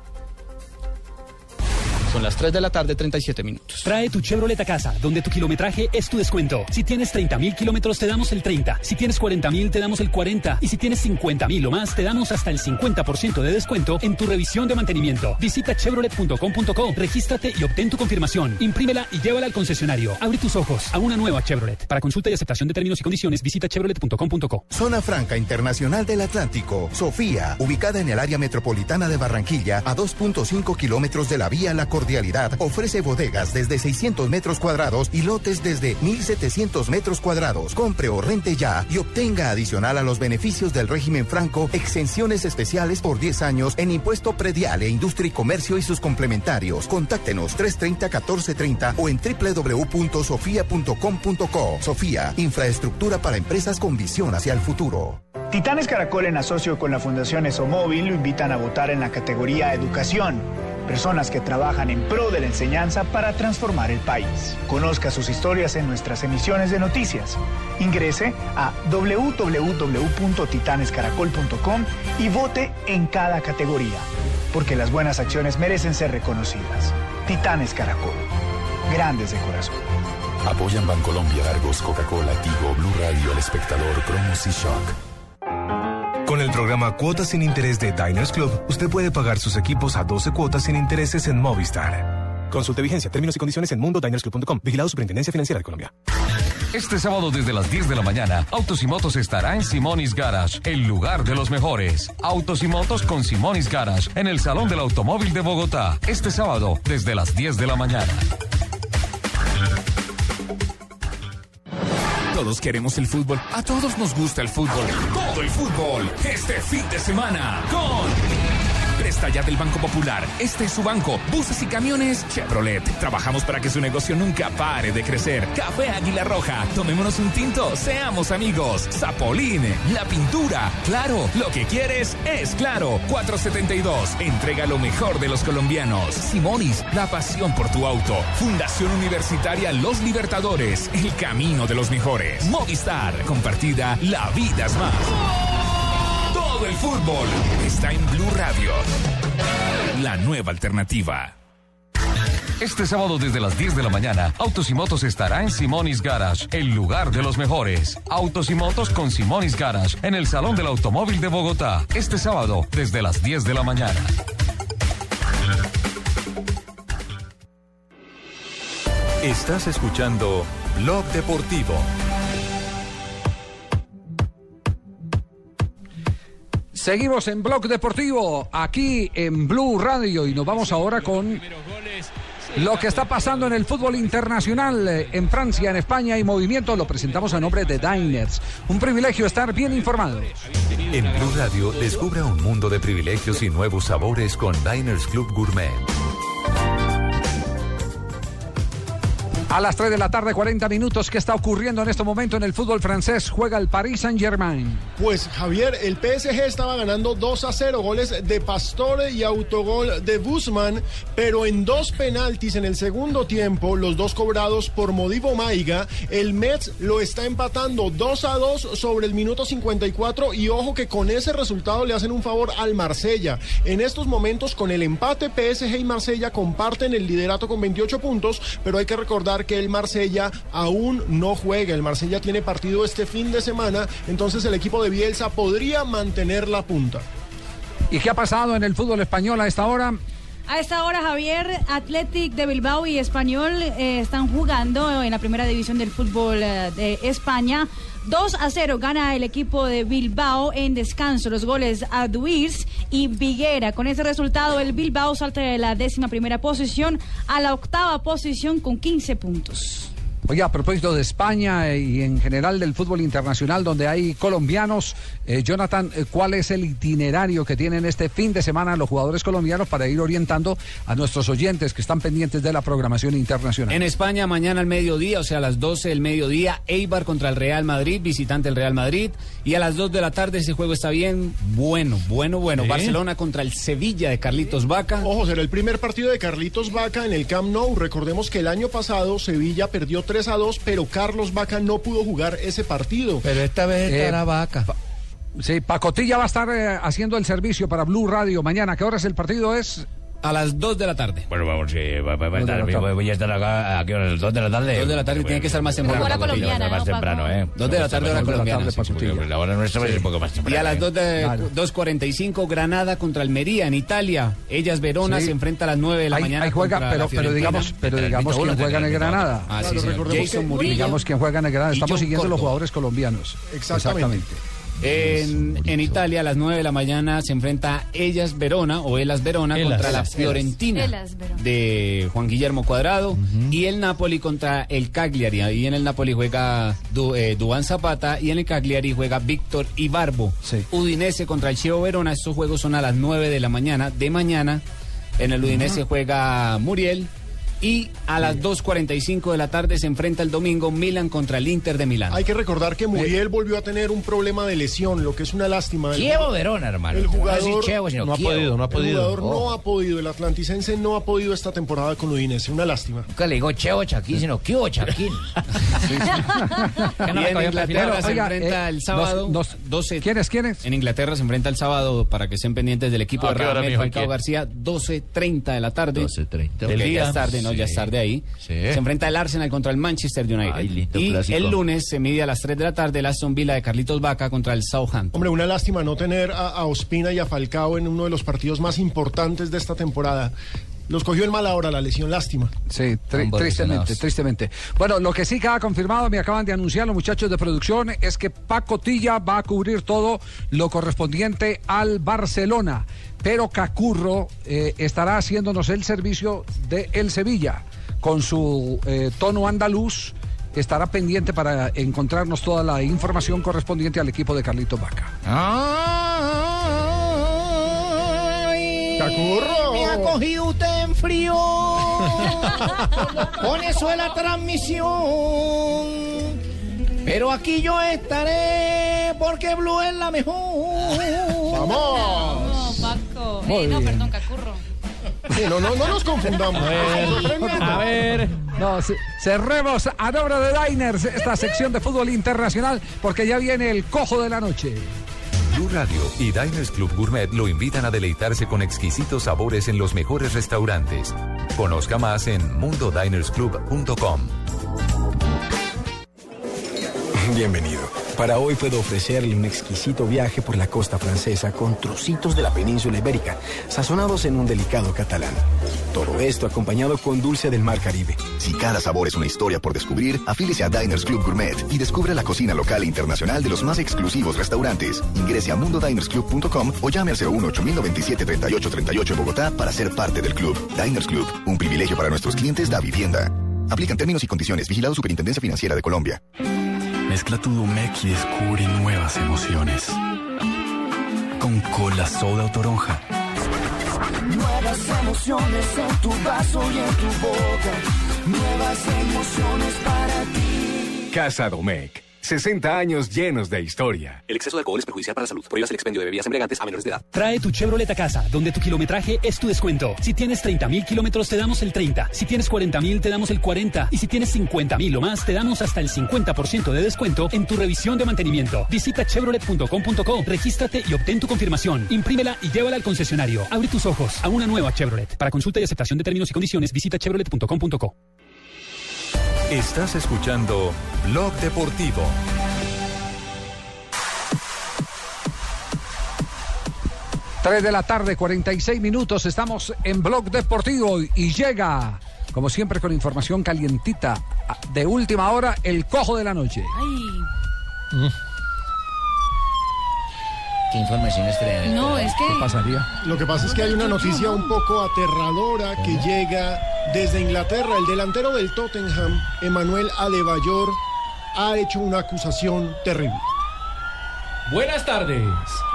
Son las 3 de la tarde, 37 minutos. Trae tu Chevrolet a casa, donde tu kilometraje es tu descuento. Si tienes 30 mil kilómetros, te damos el 30. Si tienes 40 mil, te damos el 40. Y si tienes 50 mil o más, te damos hasta el 50% de descuento en tu revisión de mantenimiento. Visita chevrolet.com.co, regístrate y obtén tu confirmación. Imprímela y llévala al concesionario. Abre tus ojos a una nueva Chevrolet. Para consulta y aceptación de términos y condiciones, visita chevrolet.com.co. Zona Franca Internacional del Atlántico. Sofía, ubicada en el área metropolitana de Barranquilla, a 2.5 kilómetros de la vía La Ofrece bodegas desde 600 metros cuadrados y lotes desde 1.700 metros cuadrados. Compre o rente ya y obtenga adicional a los beneficios del régimen franco exenciones especiales por 10 años en impuesto predial e industria y comercio y sus complementarios. Contáctenos 330-1430 o en www.sofia.com.co. Sofía, infraestructura para empresas con visión hacia el futuro. Titanes Caracol en asocio con la Fundación Esomóvil lo invitan a votar en la categoría Educación personas que trabajan en pro de la enseñanza para transformar el país. Conozca sus historias en nuestras emisiones de noticias. Ingrese a www.titanescaracol.com y vote en cada categoría, porque las buenas acciones merecen ser reconocidas. Titanes Caracol, grandes de corazón. Apoyan Bancolombia, Argos, Coca-Cola, Tigo, Blue Radio, El Espectador, Cromos y Shock. Con el programa Cuotas sin Interés de Diners Club, usted puede pagar sus equipos a 12 cuotas sin intereses en Movistar. Consulte vigencia, términos y condiciones en mundodinersclub.com. Vigilado Superintendencia Financiera de Colombia. Este sábado desde las 10 de la mañana, Autos y Motos estará en Simonis Garage, el lugar de los mejores. Autos y Motos con Simonis Garage, en el Salón del Automóvil de Bogotá. Este sábado desde las 10 de la mañana. Todos queremos el fútbol. A todos nos gusta el fútbol. Todo el fútbol. Este fin de semana con... Presta ya Banco Popular. Este es su banco. Buses y camiones Chevrolet. Trabajamos para que su negocio nunca pare de crecer. Café Águila Roja. Tomémonos un tinto. Seamos amigos. Zapolín. La pintura. Claro. Lo que quieres es claro. 472. Entrega lo mejor de los colombianos. Simonis. La pasión por tu auto. Fundación Universitaria Los Libertadores. El camino de los mejores. Movistar. Compartida. La vida es más. Todo el fútbol está en Blue Radio. La nueva alternativa. Este sábado desde las 10 de la mañana, Autos y Motos estará en Simonis Garage, el lugar de los mejores. Autos y Motos con Simonis Garage, en el Salón del Automóvil de Bogotá. Este sábado desde las 10 de la mañana. Estás escuchando Blog Deportivo. Seguimos en Blog Deportivo, aquí en Blue Radio, y nos vamos ahora con lo que está pasando en el fútbol internacional, eh, en Francia, en España y movimiento. Lo presentamos a nombre de Diners. Un privilegio estar bien informado. En Blue Radio, descubra un mundo de privilegios y nuevos sabores con Diners Club Gourmet. A las 3 de la tarde, 40 minutos. ¿Qué está ocurriendo en este momento en el fútbol francés? Juega el Paris Saint-Germain. Pues Javier, el PSG estaba ganando 2 a 0, goles de Pastore y autogol de Guzmán, pero en dos penaltis en el segundo tiempo, los dos cobrados por Modivo Maiga, el Metz lo está empatando 2 a 2 sobre el minuto 54 y ojo que con ese resultado le hacen un favor al Marsella. En estos momentos, con el empate, PSG y Marsella comparten el liderato con 28 puntos, pero hay que recordar que el Marsella aún no juega. El Marsella tiene partido este fin de semana, entonces el equipo de Bielsa podría mantener la punta. ¿Y qué ha pasado en el fútbol español a esta hora? A esta hora, Javier, Athletic de Bilbao y Español eh, están jugando en la primera división del fútbol eh, de España. 2 a 0 gana el equipo de Bilbao en descanso. Los goles a Duirs y Viguera. Con ese resultado, el Bilbao salta de la décima primera posición a la octava posición con 15 puntos. Oye, a propósito de España y en general del fútbol internacional donde hay colombianos, eh, Jonathan, eh, ¿cuál es el itinerario que tienen este fin de semana los jugadores colombianos para ir orientando a nuestros oyentes que están pendientes de la programación internacional? En España, mañana al mediodía, o sea, a las 12 del mediodía, Eibar contra el Real Madrid, visitante el Real Madrid. Y a las 2 de la tarde ese juego está bien, bueno, bueno, bueno. Barcelona contra el Sevilla de Carlitos Vaca. Ojo, será el primer partido de Carlitos Vaca en el Camp Nou. Recordemos que el año pasado Sevilla perdió 3 a 2, pero Carlos Vaca no pudo jugar ese partido. Pero esta vez estará Vaca. Sí, Pacotilla va a estar eh, haciendo el servicio para Blue Radio mañana. ¿Qué hora es el partido? Es a las 2 de la tarde. Bueno, vamos, sí, va, va, va a Dos de estar, la tarde. voy a estar acá a qué hora, 2 de la tarde. 2 de la tarde tiene que estar más temprano. Hora colombiana, Más temprano, ¿eh? 2 de la tarde, hora colombiana. La hora nuestra es un poco más temprano. Y a las ¿eh? 2 de 2.45, Granada contra Almería en Italia. Ellas Verona Sí. se enfrenta a las 9 de la mañana. ahí juega, pero, pero digamos, pero digamos quién juega en el Granada. Ah, sí, señor. Jason Murillo. Digamos quién juega en el Granada. Estamos siguiendo los jugadores colombianos. Exactamente. En, en Italia, a las 9 de la mañana, se enfrenta Ellas Verona o Elas Verona Elas. contra la Fiorentina Elas de Juan Guillermo Cuadrado y el Napoli contra el Cagliari. Ahí en el Napoli juega Du, eh, Duván Zapata y en el Cagliari juega Víctor Ibarbo. Udinese contra el Chievo Verona. Estos juegos son a las 9 de la mañana. De mañana, en el Udinese juega Muriel. Y a las 2.45 de la tarde se enfrenta el domingo Milan contra el Inter de Milán. Hay que recordar que Muriel volvió a tener un problema de lesión, lo que es una lástima. Chievo Verona, hermano. El No jugador decir Chievo, sino no ha Chievo. podido, no ha podido. El jugador Oh. no ha podido, el atlanticense no ha podido esta temporada con Udinese, una lástima. Nunca le digo Cheo Chaquín, sino Kio Chaquín. <laughs> Y en Inglaterra se enfrenta el sábado. 12. eh, ¿Quiénes, quiénes? En Inglaterra se enfrenta el sábado para que estén pendientes del equipo ¿A de mijo? Falcao. García, 12.30 de la tarde. 12:30. Porque Del ya día. es tarde, ¿no? Ya es tarde ahí. Sí. Se enfrenta el Arsenal contra el Manchester United. Ay, lindo y clásico. el lunes se mide a las 3 de la tarde el Aston Villa de Carlitos Vaca contra el Southampton. Hombre, una lástima no tener a, a Ospina y a Falcao en uno de los partidos más importantes de esta temporada. Los cogió en mala hora la lesión, lástima. Sí, tri- tristemente, tristemente. Bueno, lo que sí queda confirmado, me acaban de anunciar los muchachos de producción, es que Paco Tilla va a cubrir todo lo correspondiente al Barcelona, pero Cacurro eh, estará haciéndonos el servicio de El Sevilla con su eh, tono andaluz. Estará pendiente para encontrarnos toda la información correspondiente al equipo de Carlito Vaca. ¡Cacurro! Me ha cogido usted en frío. <laughs> Con eso de la transmisión. Pero aquí yo estaré porque Blue es la mejor. ¡Vamos! Eh, no, perdón, Cacurro. Sí, no, no, no nos confundamos. A ver. No, ce- cerremos a nombre de Diners esta sección de fútbol internacional porque ya viene el cojo de la noche. Blue Radio y Diners Club Gourmet lo invitan a deleitarse con exquisitos sabores en los mejores restaurantes. Conozca más en mundodinersclub.com. Bienvenido. Para hoy puedo ofrecerle un exquisito viaje por la costa francesa con trocitos de la península ibérica, sazonados en un delicado catalán. Todo esto acompañado con dulce del mar Caribe. Si cada sabor es una historia por descubrir, afílese a Diners Club Gourmet y descubra la cocina local e internacional de los más exclusivos restaurantes. Ingrese a mundodinersclub.com o llame al 01 8097 3838 en Bogotá para ser parte del club. Diners Club, un privilegio para nuestros clientes da vivienda. Aplican términos y condiciones. Vigilado Superintendencia Financiera de Colombia. Mezcla tu Domec y descubre nuevas emociones. Con cola soda o toronja. Nuevas emociones en tu vaso y en tu boca. Nuevas emociones para ti. Casa Domecq. 60 años llenos de historia. El exceso de alcohol es perjudicial para la salud. Prohíbas el expendio de bebidas embriagantes a menores de edad. Trae tu Chevrolet a casa, donde tu kilometraje es tu descuento. Si tienes 30 mil kilómetros, te damos el 30. Si tienes 40 mil, te damos el 40. Y si tienes 50 mil o más, te damos hasta el 50% de descuento en tu revisión de mantenimiento. Visita chevrolet.com.co, regístrate y obtén tu confirmación. Imprímela y llévala al concesionario. Abre tus ojos a una nueva Chevrolet. Para consulta y aceptación de términos y condiciones, visita chevrolet.com.co. Estás escuchando Blog Deportivo. Tres de la tarde, 46 minutos. Estamos en Blog Deportivo y llega, como siempre, con información calientita de última hora, el cojo de la noche. ¿Qué información es No, es que. ¿Qué pasaría? Lo que pasa es que hay una noticia un poco aterradora que llega Desde Inglaterra, el delantero del Tottenham, Emanuel Adebayor, ha hecho una acusación terrible. Buenas tardes.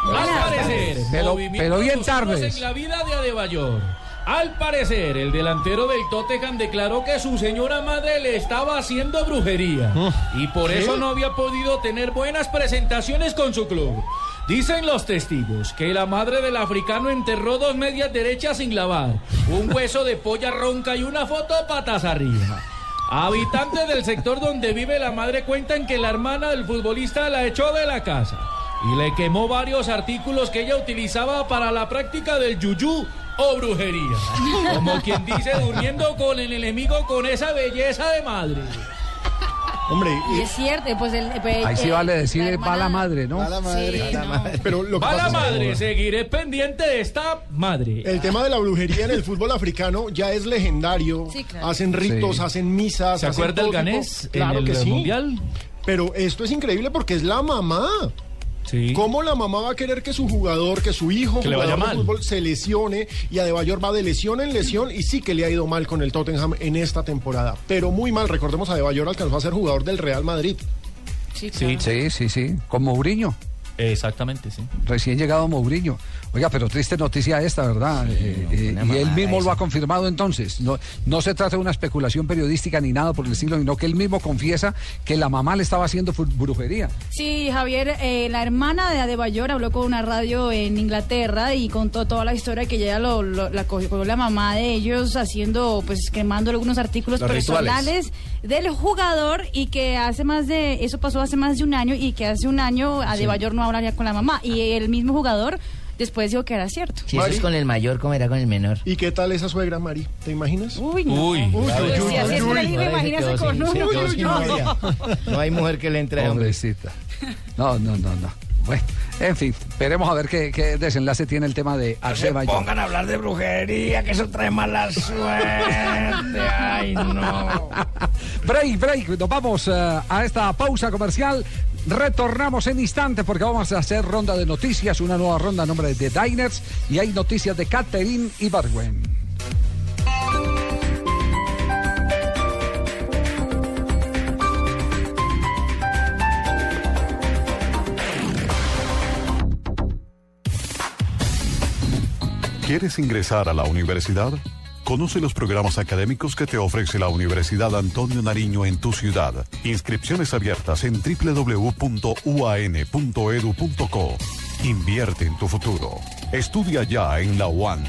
Buenas Al parecer, tardes. Pero- pero bien tardes. en la vida de Adebayor. Al parecer, el delantero del Tottenham declaró que su señora madre le estaba haciendo brujería y por ¿Qué? eso no había podido tener buenas presentaciones con su club. Dicen los testigos que la madre del africano enterró dos medias derechas sin lavar, un hueso de polla ronca y una foto patas arriba. Habitantes del sector donde vive la madre cuentan que la hermana del futbolista la echó de la casa y le quemó varios artículos que ella utilizaba para la práctica del yuyú o brujería. Como quien dice, durmiendo con el enemigo con esa belleza de madre. Hombre, Y es cierto, pues el. pues, Ahí sí eh, vale decir eh, va la madre, ¿no? Va la madre. Sí, no. Pero lo que Va la pasa es que- madre, seguiré pendiente de esta madre. El tema de la brujería en el fútbol africano ya es legendario. Sí, claro. Hacen ritos, Sí. hacen misas. ¿Se hacen acuerda el tipo- ganés Claro en que sí. Mundial? Pero esto es increíble porque es la mamá. ¿Cómo la mamá va a querer que su jugador, que su hijo Que le jugador vaya de mal. fútbol se lesione y Adebayor va de lesión en lesión y sí que le ha ido mal con el Tottenham en esta temporada, pero muy mal. Recordemos Adebayor alcanzó a ser jugador del Real Madrid. Sí, Sí, sí, sí, con Mourinho. Exactamente, sí. Recién llegado Mourinho. Oiga, pero triste noticia esta, ¿verdad? Eh, eh, y él mismo lo ha confirmado entonces. No, no se trata de una especulación periodística ni nada por el estilo, sino que él mismo confiesa que la mamá le estaba haciendo brujería. Sí, Javier, eh, la hermana de Adebayor habló con una radio en Inglaterra y contó toda la historia que ella lo, lo- la cogió la mamá de ellos haciendo, pues quemando algunos artículos Los personales del jugador y que hace más de, eso pasó hace más de un año y que hace un año Adebayor no hablaría con la mamá y el mismo jugador después dijo que era cierto. Si eso es con el mayor, ¿cómo era con el menor? ¿Y qué tal esa suegra, Mari? ¿Te imaginas? Uy, no. Uy, Uy, si así es Uy, uy, se quedó con sin- uno. se quedó sin novia. No hay mujer que le entre a hombre. Pobrecita. No, no, no, no. Bueno, en fin, veremos a ver qué, qué desenlace tiene el tema de Adebayor. Pongan a hablar de brujería, que eso trae mala suerte. Ay, no. <laughs> Break, break. Nos vamos eh, a esta pausa comercial. Retornamos en instante porque vamos a hacer ronda de noticias, una nueva ronda a nombre de Diners y hay noticias de Catherine y Barwen. ¿Quieres ingresar a la universidad? Conoce los programas académicos que te ofrece la Universidad Antonio Nariño en tu ciudad. Inscripciones abiertas en www.uan.edu.co. Invierte en tu futuro. Estudia ya en la UAN.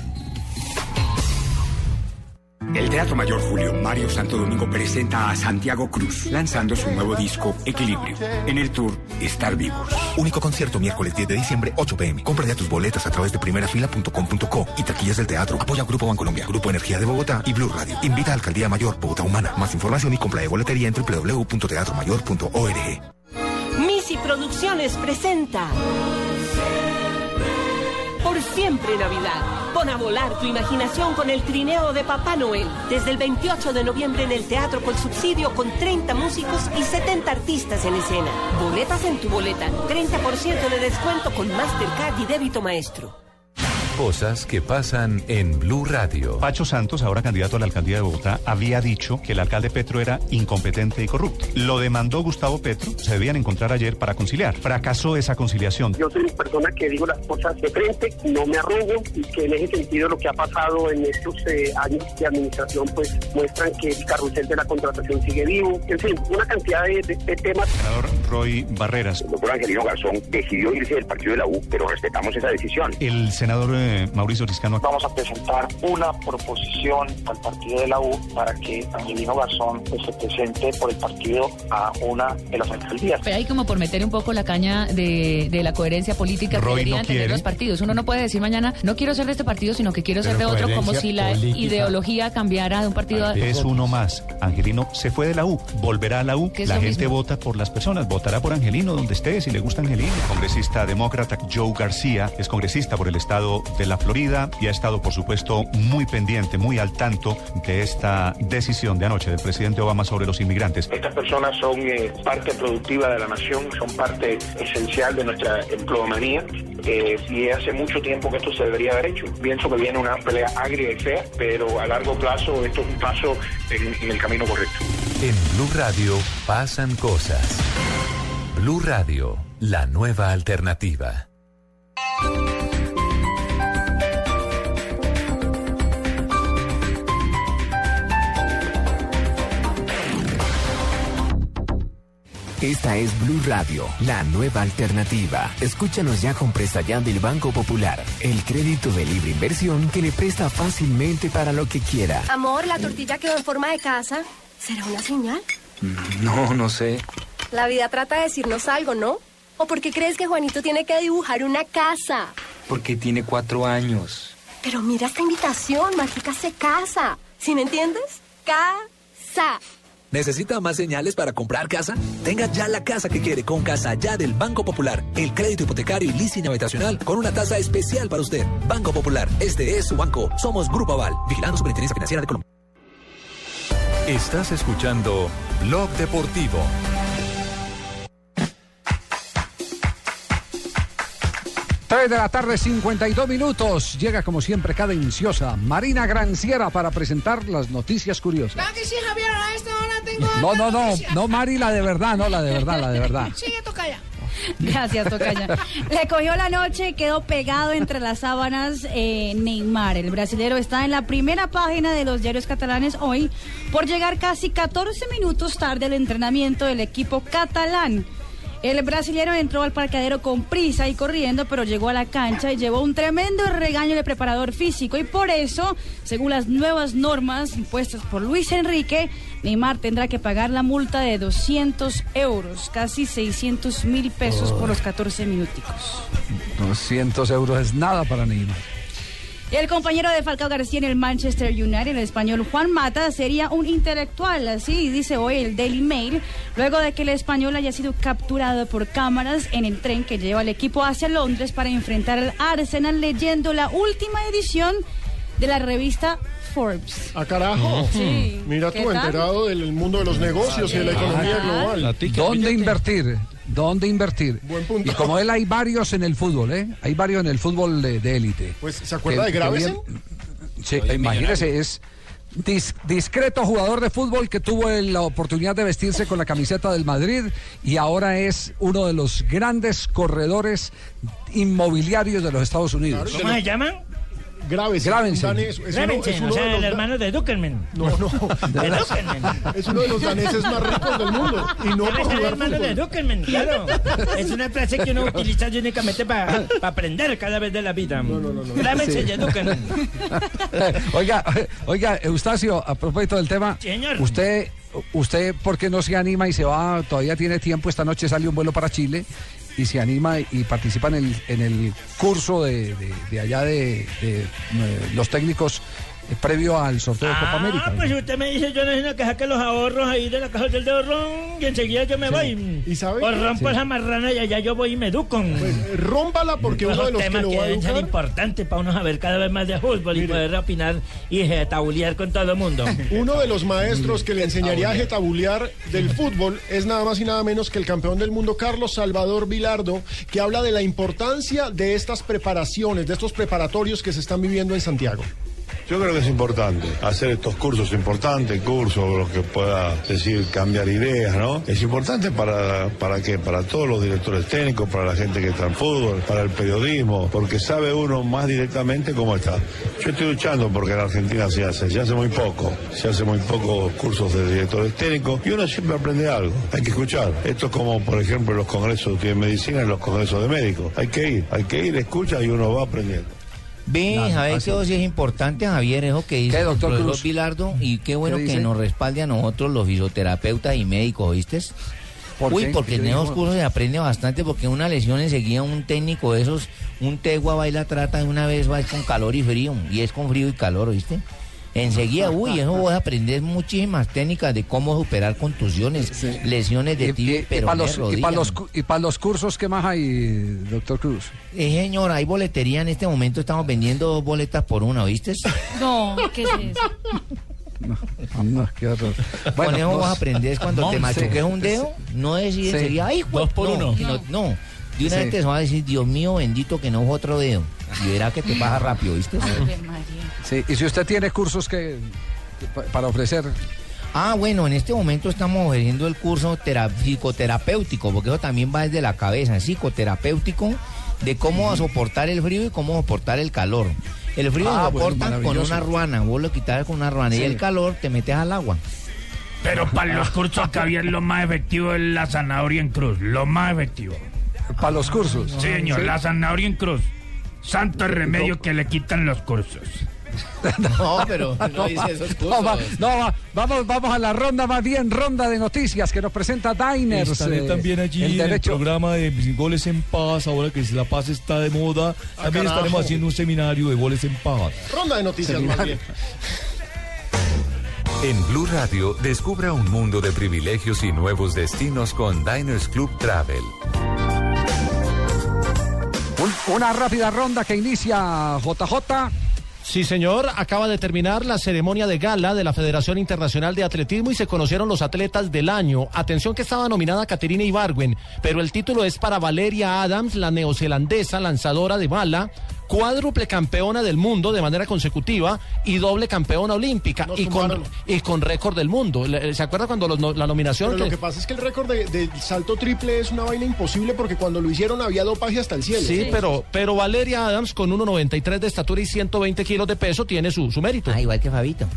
El Teatro Mayor Julio Mario Santo Domingo presenta a Santiago Cruz, lanzando su nuevo disco Equilibrio. En el tour Estar Vivos. Único concierto miércoles 10 de diciembre, 8 pm. Compra ya tus boletas a través de primerafila.com.co y taquillas del teatro. Apoya Grupo Bancolombia, Grupo Energía de Bogotá y Blue Radio. Invita a Alcaldía Mayor, Bogotá Humana. Más información y compra de boletería en www.teatromayor.org. Misi Producciones presenta Por siempre Navidad. Pon a volar tu imaginación con el trineo de Papá Noel. Desde el 28 de noviembre en el Teatro con Subsidio con 30 músicos y 70 artistas en escena. Boletas en tu boleta. 30% de descuento con Mastercard y débito maestro. Cosas que pasan en Blue Radio. Pacho Santos, ahora candidato a la alcaldía de Bogotá, había dicho que el alcalde Petro era incompetente y corrupto. Lo demandó Gustavo Petro, se debían encontrar ayer para conciliar. Fracasó esa conciliación. Yo soy una persona que digo las cosas de frente, no me arrugo y que en ese sentido lo que ha pasado en estos eh, años de administración pues muestran que el carrusel de la contratación sigue vivo. En fin, una cantidad de, de- de temas. Senador Roy Barreras. El doctor Angelino Garzón decidió irse del partido de la U, pero respetamos esa decisión. El senador eh, Mauricio Riscano. Vamos a presentar una proposición al partido de la U para que Angelino Garzón pues, se presente por el partido a una de las alcaldías. Pero ahí como por meter un poco la caña de, de la coherencia política Roy que deberían no tener los partidos. Uno no puede decir mañana, no quiero ser de este partido, sino que quiero ser de otro, como si la política. ideología cambiara de un partido a Es uno más. Angelino se fue de la U, volverá a la U. La gente mismo. vota por las personas, votará por Angelino donde esté, si le gusta Angelino. Congresista demócrata Joe García es congresista por el estado de la Florida y ha estado, por supuesto, muy pendiente, muy al tanto de esta decisión de anoche del presidente Obama sobre los inmigrantes. Estas personas son eh, parte productiva de la nación, son parte esencial de nuestra empleomanía eh, y hace mucho tiempo que esto se debería haber hecho. Pienso que viene una pelea agria y fea, pero a largo plazo esto es un paso en, en el camino correcto. En Blue Radio pasan cosas. Blue Radio, la nueva alternativa. Esta es Blue Radio, la nueva alternativa. Escúchanos ya con presta ya del Banco Popular, el crédito de libre inversión que le presta fácilmente para lo que quiera. Amor, la tortilla quedó en forma de casa. ¿Será una señal? No, no sé. La vida trata de decirnos algo, ¿no? ¿O por qué crees que Juanito tiene que dibujar una casa? Porque tiene cuatro años. Pero mira esta invitación, Mágica se casa. ¿Sí me entiendes? Casa. ¿Necesita más señales para comprar casa? Tenga ya la casa que quiere con Casa Ya del Banco Popular. El crédito hipotecario y leasing habitacional con una tasa especial para usted. Banco Popular, este es su banco. Somos Grupo Aval, vigilando Superintendencia Financiera de Colombia. Estás escuchando Blog Deportivo. Tres de la tarde, 52 minutos. Llega como siempre cadenciosa Marina Granciera para presentar las noticias curiosas. Claro que sí, Javier, a esta hora tengo... No, no, no, noticia. no, Mari, la de verdad, no, la de verdad, la de verdad. Sigue, tocaya. Gracias, Tocaya. Le cogió la noche y quedó pegado entre las sábanas eh, Neymar. El brasilero está en la primera página de los diarios catalanes hoy por llegar casi 14 minutos tarde al entrenamiento del equipo catalán. El brasilero entró al parqueadero con prisa y corriendo, pero llegó a la cancha y llevó un tremendo regaño de preparador físico. Y por eso, según las nuevas normas impuestas por Luis Enrique, Neymar tendrá que pagar la multa de 200 euros, casi 600 mil pesos por los 14 minuticos. 200 euros es nada para Neymar. El compañero de Falcao García en el Manchester United, el español Juan Mata, sería un intelectual, así dice hoy el Daily Mail, luego de que el español haya sido capturado por cámaras en el tren que lleva al equipo hacia Londres para enfrentar al Arsenal leyendo la última edición de la revista Forbes. ¡A carajo! Sí. Mira ¿Qué tú, enterado del mundo de los negocios y de la economía global. ¿Dónde invertir? ¿Dónde invertir? Y como él hay varios en el fútbol, ¿eh? Hay varios en el fútbol de élite. Pues, ¿se acuerda Que- de que Gravesen? bien- Sí, imagínese, es dis- discreto jugador de fútbol que tuvo la oportunidad de vestirse con la camiseta del Madrid y ahora es uno de los grandes corredores inmobiliarios de los Estados Unidos. ¿Cómo se llaman? Gravesen. un danés, es uno- Gravensen, es o uno de sea, los el da- hermano de Duckerman. No, no. De <laughs> Duckerman. Es uno de los daneses más ricos del mundo. Y no por es el hermano de. Duckerman, claro. Es una frase que uno utiliza únicamente para aprender cada vez de la vida. No, no, no. Gravensen Sí. de Duckerman. <laughs> oiga, oiga, Eustacio, a propósito del tema, Señor. usted, usted, ¿por qué no se anima y se va? Todavía tiene tiempo. Esta noche sale un vuelo para Chile y se anima y participa en el, en el curso de, de- de allá de, de, eh, los técnicos previo al sorteo de Copa Ah, América. pues usted me dice, yo necesito que saque los ahorros ahí de la caja del de ahorrón y enseguida yo me voy. ¿Y sabe O rompo Sí. esa marrana y allá yo voy y me educo. Pues, rómpala porque uno de los que temas lo va a deben ser educar- importantes para uno saber cada vez más de fútbol y poder opinar y eh, tabulear con todo el mundo. <laughs> Uno de los maestros que le enseñaría a jetabulear del fútbol es nada más y nada menos que el campeón del mundo Carlos Salvador Vilardo, que habla de la importancia de estas preparaciones, de estos preparatorios que se están viviendo en Santiago. Yo creo que es importante hacer estos cursos importantes, cursos los que pueda decir cambiar ideas, ¿no? Es importante para para qué, para todos los directores técnicos, para la gente que está en fútbol, para el periodismo, porque sabe uno más directamente cómo está. Yo estoy luchando porque en Argentina se hace, se hace muy poco, se hace muy pocos cursos de directores técnicos y uno siempre aprende algo. Hay que escuchar. Esto es como por ejemplo los congresos de medicina y los congresos de médicos. Hay que ir, hay que ir, escucha y uno va aprendiendo. Ve, Nada, ¿sabes así qué voz es importante, Javier? Eso que dice ¿Qué, el doctor Cruz? Bilardo. Y qué bueno ¿Qué que nos respalde a nosotros, los fisioterapeutas y médicos, ¿oíste? ¿Por Uy, qué? porque ¿Qué en esos cursos se aprende bastante, porque una lesión enseguida un técnico de esos, un tegua va y la trata de una vez, va es con calor y frío, y es con frío y calor, ¿oíste? Enseguida, <laughs> uy, eso vos aprendés muchísimas técnicas de cómo superar contusiones, lesiones de tibia y Y para peroné, los, y para los, y para los cursos, ¿qué más hay, doctor Cruz? Eh, señor, hay boletería en este momento, estamos vendiendo dos boletas por una, ¿oíste? <laughs> No, ¿qué es eso? No, qué horror. Con eso dos- vos aprendés cuando te Sí. machuques un dedo, no decir Sí. enseguida, ay, Dos por no, uno. no, de una Sí. vez te va a decir, Dios mío, bendito que no es otro dedo. Y verá que te baja rápido, ¿viste? Sí, y si usted tiene cursos que pa- para ofrecer. Ah, bueno, en este momento estamos ofreciendo el curso tera- psicoterapéutico, porque eso también va desde la cabeza, psicoterapéutico, de cómo soportar el frío y cómo soportar el calor. El frío Ah, lo bueno, soportan con una ruana, vos lo quitas con una ruana, Sí. y el calor te metes al agua. Pero para los cursos bien lo más efectivo es la zanahoria en cruz, lo más efectivo. Para los cursos. Sí, señor, Sí. la zanahoria en cruz. Santo remedio que le quitan los cursos. <laughs> No, pero no <laughs> va- dice esos no, va- cursos. no, va- vamos, vamos a la ronda más bien, ronda de noticias que nos presenta Diners. Estaré eh, también allí el en el programa de Goles en Paz, ahora que la paz está de moda. También carajo. estaremos haciendo un seminario de goles en paz. Ronda de noticias más bien. <laughs> En Blue Radio, descubra un mundo de privilegios y nuevos destinos con Diners Club Travel. Un- una rápida ronda que inicia JJ. Sí, señor. Acaba de terminar la ceremonia de gala de la Federación Internacional de Atletismo y se conocieron los atletas del año. Atención que estaba nominada Caterina Ibargüen, pero el título es para Valeria Adams, la neozelandesa lanzadora de bala, cuádruple campeona del mundo de manera consecutiva y doble campeona olímpica y con, y con récord del mundo. ¿Se acuerda cuando los la nominación? Pero lo que- pasa es que el récord de, de salto triple es una vaina imposible porque cuando lo hicieron había dopaje hasta el cielo. Sí, pero, pero Valeria Adams con 1,93 de estatura y 120 kilos de peso tiene su, su mérito. Ah, igual que Fabito.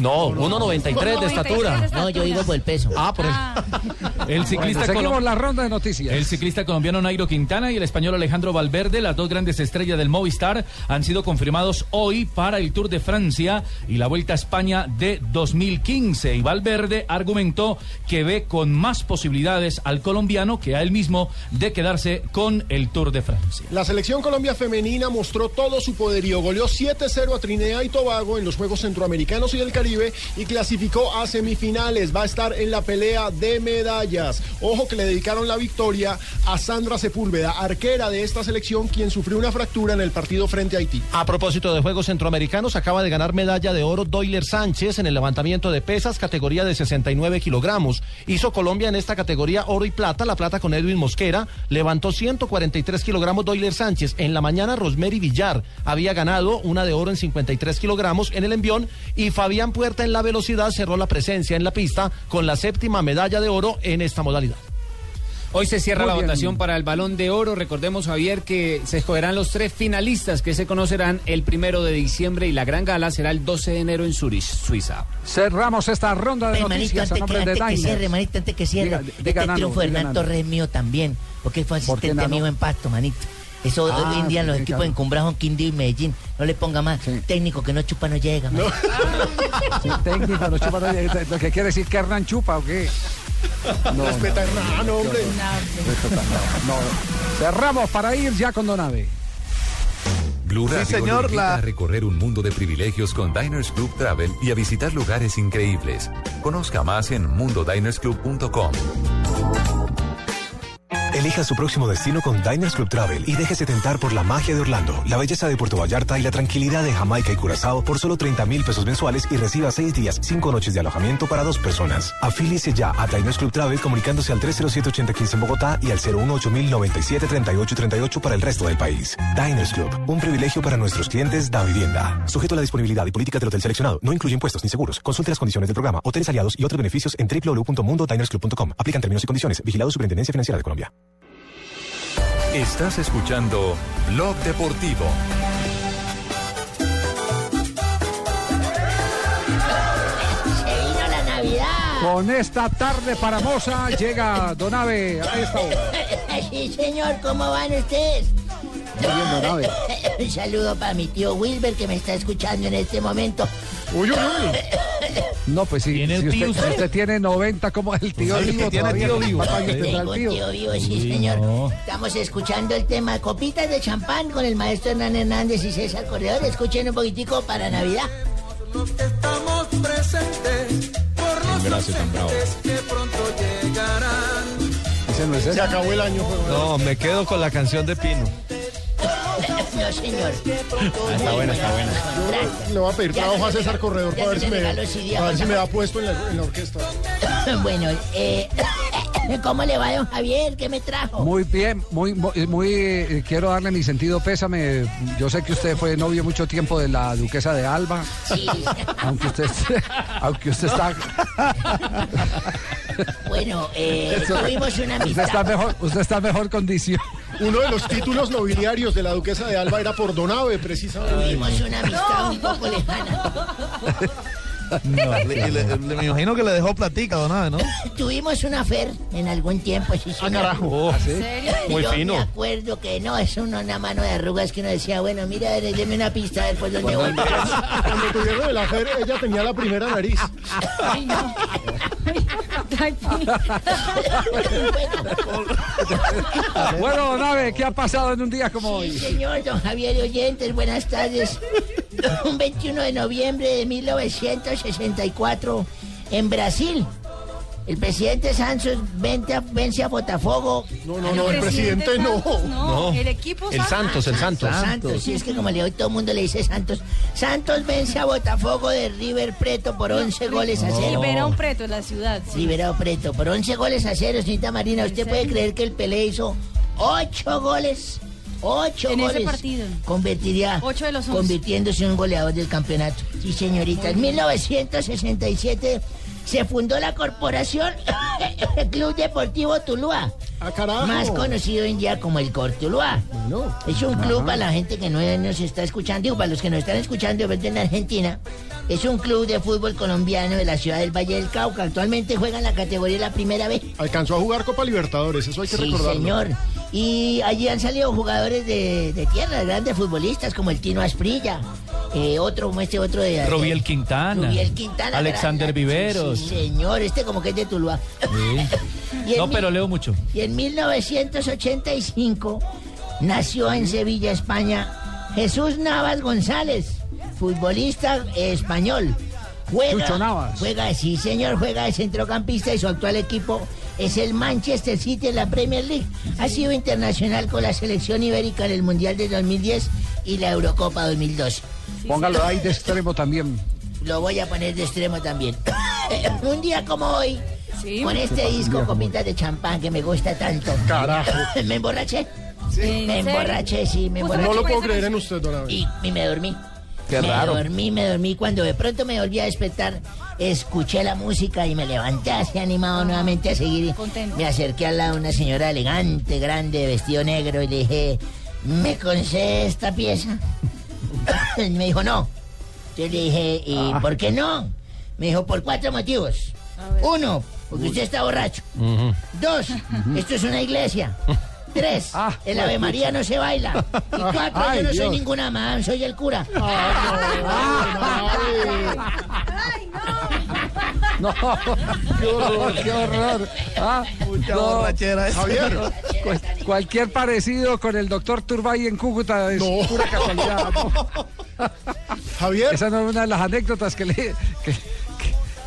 No, 1,93 de estatura. No, yo digo por el peso. Ah, por el... <laughs> El ciclista, Bueno, seguimos la ronda de noticias. el ciclista colombiano Nairo Quintana y el español Alejandro Valverde, las dos grandes estrellas del Movistar, han sido confirmados hoy para el Tour de Francia y la Vuelta a España de 2015. Y Valverde argumentó que ve con más posibilidades al colombiano que a él mismo de quedarse con el Tour de Francia. La selección Colombia femenina mostró todo su poderío, goleó 7-0 a Trinidad y Tobago en los Juegos Centroamericanos y del Caribe y clasificó a semifinales. Va a estar en la pelea de medallas. Ojo que le dedicaron la victoria a Sandra Sepúlveda, arquera de esta selección, quien sufrió una fractura en el partido frente a Haití. A propósito de Juegos Centroamericanos, acaba de ganar medalla de oro Doyler Sánchez en el levantamiento de pesas, categoría de 69 kilogramos. Hizo Colombia en esta categoría oro y plata, la plata con Edwin Mosquera. Levantó 143 kilogramos Doyler Sánchez. En la mañana, Rosemary Villar había ganado una de oro en 53 kilogramos en el envión. Y Fabián Puerta en la velocidad cerró la presencia en la pista con la séptima medalla de oro en esta modalidad. Hoy se cierra Muy la bien. votación para el Balón de Oro. Recordemos, Javier, que se escogerán los tres finalistas que se conocerán el primero de diciembre y la gran gala será el 12 de enero en Zurich, Suiza. Cerramos esta ronda de Oye, manito, noticias a antes, nombre que, de antes que Diners. cierre, manito, antes que cierre. Diga- este diga, Nano, triunfo de diga, Hernán Nano. Torres es mío también, porque fue ¿Por qué, asistente mío en Pasto, manito. Eso Ah, hoy en día los sí, equipos claro. encumbrados Quindío y Medellín. No le ponga más. Técnico que no chupa no llega. <laughs> Sí, técnico, no chupa, no, lo que quiere decir que Hernán chupa o qué. No, Respeta a Hernán, hombre. no, no. Cerramos para ir ya con Donave. Blue Sí, Radio señor, invita la- a recorrer un mundo de privilegios con Diners Club Travel y a visitar lugares increíbles. Conozca más en mundodinersclub.com. Elija su próximo destino con Diners Club Travel y déjese tentar por la magia de Orlando, la belleza de Puerto Vallarta y la tranquilidad de Jamaica y Curazao por solo 30 mil pesos mensuales y reciba 6 días, 5 noches de alojamiento para dos personas. Afíliese ya a Diners Club Travel comunicándose al 307-8015 en Bogotá y al 018-097-3838 para el resto del país. Diners Club, un privilegio para nuestros clientes da vivienda. Sujeto a la disponibilidad y política del hotel seleccionado, no incluye impuestos ni seguros. Consulte las condiciones del programa, hoteles aliados y otros beneficios en www.mundodinersclub.com. Aplican términos y condiciones. Vigilado Superintendencia Financiera de Colombia. Estás escuchando Blog Deportivo. Se vino la Navidad. Con esta tarde paramosa llega Donave a esta hora. <laughs> Sí, señor, ¿cómo van ustedes? <laughs> Un saludo para mi tío Wilber que me está escuchando en este momento. Uy, uy, No, pues si, ¿Tiene si tío usted, si usted tiene 90, como el tío Sí, vivo, tiene todavía, tío vivo. ¿cuántos años tendrá Tengo tío? tío vivo, sí, Uy, señor. no. Estamos escuchando el tema Copitas de Champán con el maestro Hernán Hernández y César Corredor. Escuchen un poquitico para Navidad. los que estamos presentes, por los Gracias, tan bravo. ausentes que pronto llegarán. Ese no es Se acabó el año, juego. No, me quedo con la canción de Pino. No, señor. está buena, está buena. Yo le voy a pedir trabajo a César Corredor para ver si me, a ver si me da puesto en la, en la orquesta. <laughs> bueno, eh, <laughs> ¿cómo le va, don Javier? ¿Qué me trajo? Muy bien, muy, muy, muy, eh, quiero darle mi sentido pésame. Yo sé que usted fue novio mucho tiempo de la duquesa de Alba. Sí. <laughs> Aunque usted, aunque usted está, Bueno, eh, Eso- tuvimos una usted está amistad. mejor, usted está en mejor condición. Uno de los títulos nobiliarios de la duquesa de Alba era por Donave, precisamente. Tuvimos una amistad un poco lejana. No, le- le- me imagino que le dejó platica, donada, ¿no? Tuvimos una fer en algún tiempo, sí, señor. carajo. ¿Ah, sí? ¿En serio? Muy Yo fino. me acuerdo que no, es una, una mano de arrugas que uno decía, bueno, mira, deme una pista, por dónde voy. <laughs> Cuando tuvieron el afer, ella tenía la primera nariz. Ay, no. <laughs> Bueno, Nave, ¿qué ha pasado en un día como hoy? Sí, señor, don Javier oyentes, buenas tardes. Un 21 de noviembre de 1964, en Brasil, el presidente Santos vence a, vence a Botafogo. No, no, no, el presidente no. No, el equipo El Santos, el Santos. Santos, sí, es que como le hoy todo el mundo le dice Santos. Santos vence a Botafogo de River Preto por 11 goles a cero. Ribeirão Preto, la ciudad. sí. Liberado Preto, por 11 goles a cero, señorita Marina. ¿Usted puede creer que el Pelé hizo 8 goles? 8 En ese goles. partido. Convertiría. Ocho de los once. Convirtiéndose en un goleador del campeonato. Sí, señorita. En 1967 se fundó la corporación <laughs> Club Deportivo Tuluá. Ah, carajo. Más conocido hoy en día como el Cortuluá. Es un club para la gente que no nos está escuchando, digo, para los que nos están escuchando de en Argentina. Es un club de fútbol colombiano de la ciudad del Valle del Cauca. Actualmente juega en la categoría de la primera vez. Alcanzó a jugar Copa Libertadores, eso hay que Sí, recordarlo. señor. Y allí han salido jugadores de, de tierra, grandes futbolistas como el Tino Asprilla, eh, otro como este otro de... Rubiel Quintana. Rubiel Quintana. Alexander gran- Viveros. Sí, señor, este como que es de Tuluá. <laughs> No, mil- pero leo mucho. y en 1985 nació en Sevilla, España, Jesús Navas González, futbolista español. Juega, Chucho Navas. Juega, sí señor, juega de centrocampista y su actual equipo es el Manchester City en la Premier League. Ha sido internacional con la selección ibérica en el Mundial de 2010 y la Eurocopa 2012. Póngalo ahí de extremo también. Lo voy a poner de extremo también. <coughs> Un día como hoy, con este disco Copitas de champán que me gusta tanto. Carajo. me emborraché. ¿En Me emborraché, sí, me No emborraché. lo puedo creer en usted, don y me dormí. Qué me raro. dormí, me dormí. Cuando de pronto me volví a despertar, escuché la música y me levanté así animado nuevamente a seguir. Me acerqué al lado de una señora elegante, grande, vestido negro y le dije, ¿me concede esta pieza? <laughs> Y me dijo, no. Yo le dije, ¿y Ah. por qué no? Me dijo, por cuatro motivos. Uno, porque usted está borracho. Dos, <laughs> esto es una iglesia. Tres, el Ave María no se baila. Y cuatro, Ay, yo no soy ninguna madame, soy el cura. No, qué horror, qué horror. Ah, Mucha no. borrachera. Javier, cu- cualquier parecido con el doctor Turbay en Cúcuta es pura casualidad. ¿no? Javier. Esa no es una de las anécdotas que le, que,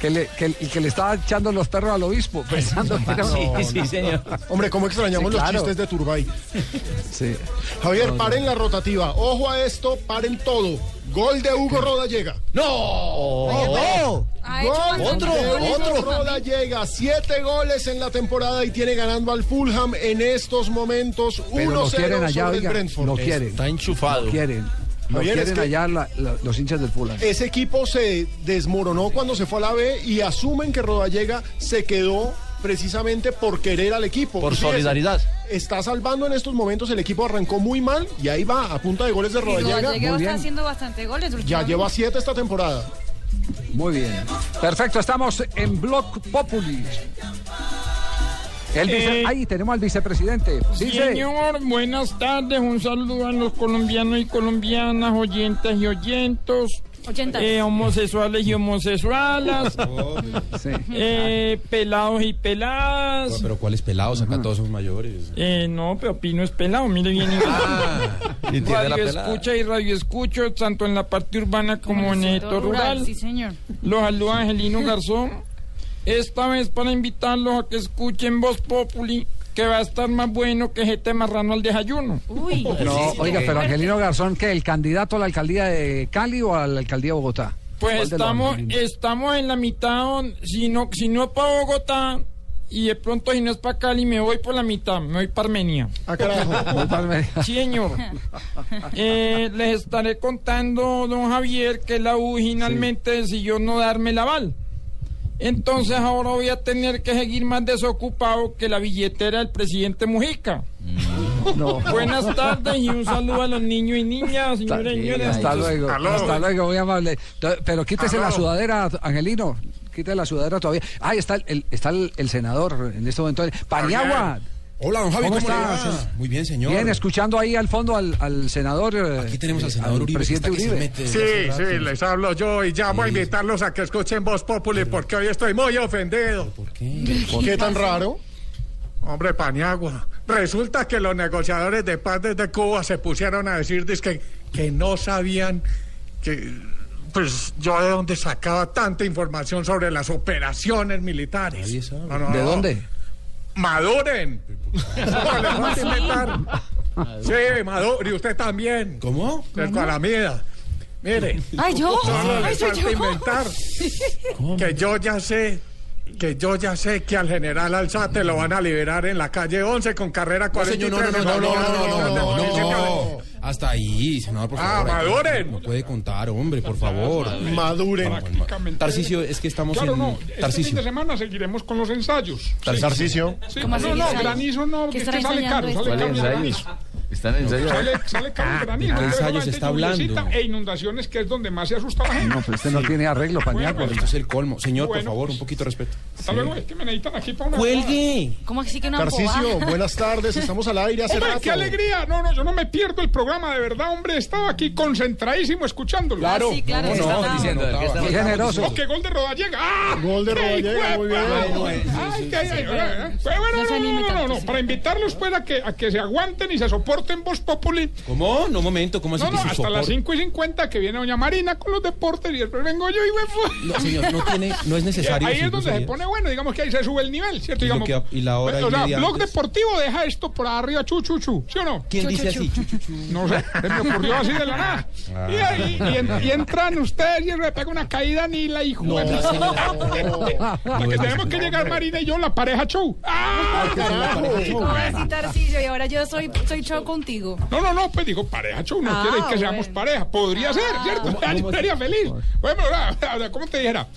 que- le, que- y que le estaba echando los perros al obispo, <laughs> pensando que era Hombre, cómo extrañamos Sí, claro. los chistes de Turbay. <laughs> Sí. Javier, No, no. paren la rotativa. Ojo a esto, paren todo. Gol de Hugo Rodallega. ¡No! ¡Oh! Ha hecho Gol otro, de Hugo otro. Rodallega. Siete goles en la temporada y tiene ganando al Fulham en estos momentos. 1-0 Pero lo quieren allá, sobre el oiga, Brentford. lo quieren. Está enchufado. Lo quieren. Lo Javier, es quieren que- allá la- la- los hinchas del Fulham. Ese equipo se desmoronó cuando se fue a la B y asumen que Rodallega se quedó precisamente por querer al equipo. Por fíjese, solidaridad. Está salvando en estos momentos, el equipo arrancó muy mal y ahí va, a punta de goles de Rodallega. Rodallega está haciendo bastante goles. Ya lleva siete esta temporada. Muy bien. Perfecto, estamos en Block Populi. El vice- Eh, Ahí tenemos al vicepresidente. Sí, sí. Señor, buenas tardes. Un saludo a los colombianos y colombianas, oyentes y oyentos. Eh, homosexuales y homosexualas. <laughs> eh, pelados y peladas. Pero ¿cuáles pelados? Acá todos son mayores. Eh, no, pero Pino es pelado, mire bien. <laughs> y tiene la radio escucha y radio escucho, tanto en la parte urbana como en el sector rural. Sí, señor. Los saluda Angelino Garzón. Esta vez para invitarlos a que escuchen Voz Populi, que va a estar más bueno que este marrano al desayuno. Uy. No, oiga, pero Angelino Garzón, ¿qué? ¿El candidato a la alcaldía de Cali o a la alcaldía de Bogotá? Pues ¿Cuál de los estamos, estamos en la mitad, si no, si no es para Bogotá, y de pronto si no es para Cali, me voy por la mitad, me voy para Armenia. Ah, carajo. <laughs> Voy para Armenia. Sí, señor. <laughs> Eh, les estaré contando, don Javier, que la U finalmente decidió no darme el aval. Entonces ahora voy a tener que seguir más desocupado que la billetera del presidente Mujica. No. Buenas tardes y un saludo a los niños y niñas, señores y señores. Hasta luego, hasta luego, muy amable. Pero quítese Aló. la sudadera, Angelino. Quítese la sudadera todavía. Ah, está el, está el, el senador en este momento. Paniagua. Hola, don Javi, ¿cómo, estás? va? Muy bien, señor. Bien, escuchando ahí al fondo al, al senador. Aquí tenemos al senador Uribe, que presidente está que se Uribe. mete Sí, sí, les hablo yo y llamo a invitarlos a que escuchen Voz Populi porque hoy estoy muy ofendido. ¿Por qué? ¿Qué tan raro? Hombre, Paniagua, resulta que los negociadores de paz desde Cuba se pusieron a decir dizque, que no sabían que, pues, yo de dónde sacaba tanta información sobre las operaciones militares. No, no, ¿De no. dónde? Maduren. No, les voy a inventar. Sí, madure, y usted también. ¿Cómo? Del Calamida. Mire. Ay, yo. Solo Ay, le soy falta yo. inventar que yo ya sé, que yo ya sé que al general Alzate lo van a liberar en la calle 11 con carrera No, 43. señor, no, no, no, no, no, no, no, no, no. Hasta ahí, senador, por Ah, favor. maduren. No puede contar, hombre, por favor. Maduren. Tarcicio, es que estamos Claro, en... no. Este fin Tarcicio. de semana seguiremos con los ensayos. Tarcicio. Sí, ¿Cómo no, no, granizo no, ¿Qué que, estará que sale caro, sale caro el ¿Cuáles granizo. ¿Están en ensayo? Sale, sale caro el granizo. ¿de ensayos solamente está hablando? E inundaciones, que es donde más se asusta la gente. No, pero este no tiene arreglo, Paniagua. Esto es el colmo. Señor, por Bueno, favor, un poquito de respeto. Hasta luego, es que me necesitan aquí para una... ¡Cuelgue! ¿Cómo así que una Tarcicio, buenas tardes. Estamos al aire hace Hombre, rato. qué alegría. No, no, yo no me pierdo el programa, de verdad, hombre. Estaba aquí concentradísimo escuchándolo. Claro. Ah, sí, claro, ¿Cómo sí, no? está diciendo? ¿Qué está Qué generoso. Oh, qué gol de Rodallega. ¡Ah! Gol de ¡Qué Rodallega, muy bien. Bueno, Ay, qué- ay, ay, Pues bueno, no se no, no, no, no, sí. para invitarlos pues a que, a que se aguanten y se soporten Voz Populi. ¿Cómo? No, un momento, ¿cómo así No, que no, hasta las soporte? 5 y 50 que viene doña Marina con los deportes y después vengo yo y me No, señor, no tiene, no es necesario. Ahí es donde se pone bueno, digamos que ahí se sube el nivel, ¿cierto? Y Digamos, que- y la hora y o sea, blog antes. deportivo deja esto por arriba, chu, chu, chu, ¿sí o no? ¿Quién dice así? Chu, chu, chu. No sé, se me ocurrió así de la nada. Y, ahí- y en- y entran ustedes y le pega una caída ni la hijo. No. <laughs> Porque tenemos que llegar Marina y yo, la pareja show. ¡Ah! Ahora sí, Tarcicio, y ahora yo soy, soy show contigo. No, no, no, pues digo pareja show, no Ah, quiere que seamos bueno. pareja. Podría ser, ¿cierto? <laughs> Yo sería feliz. Bueno, sea, ¿cómo te dijera?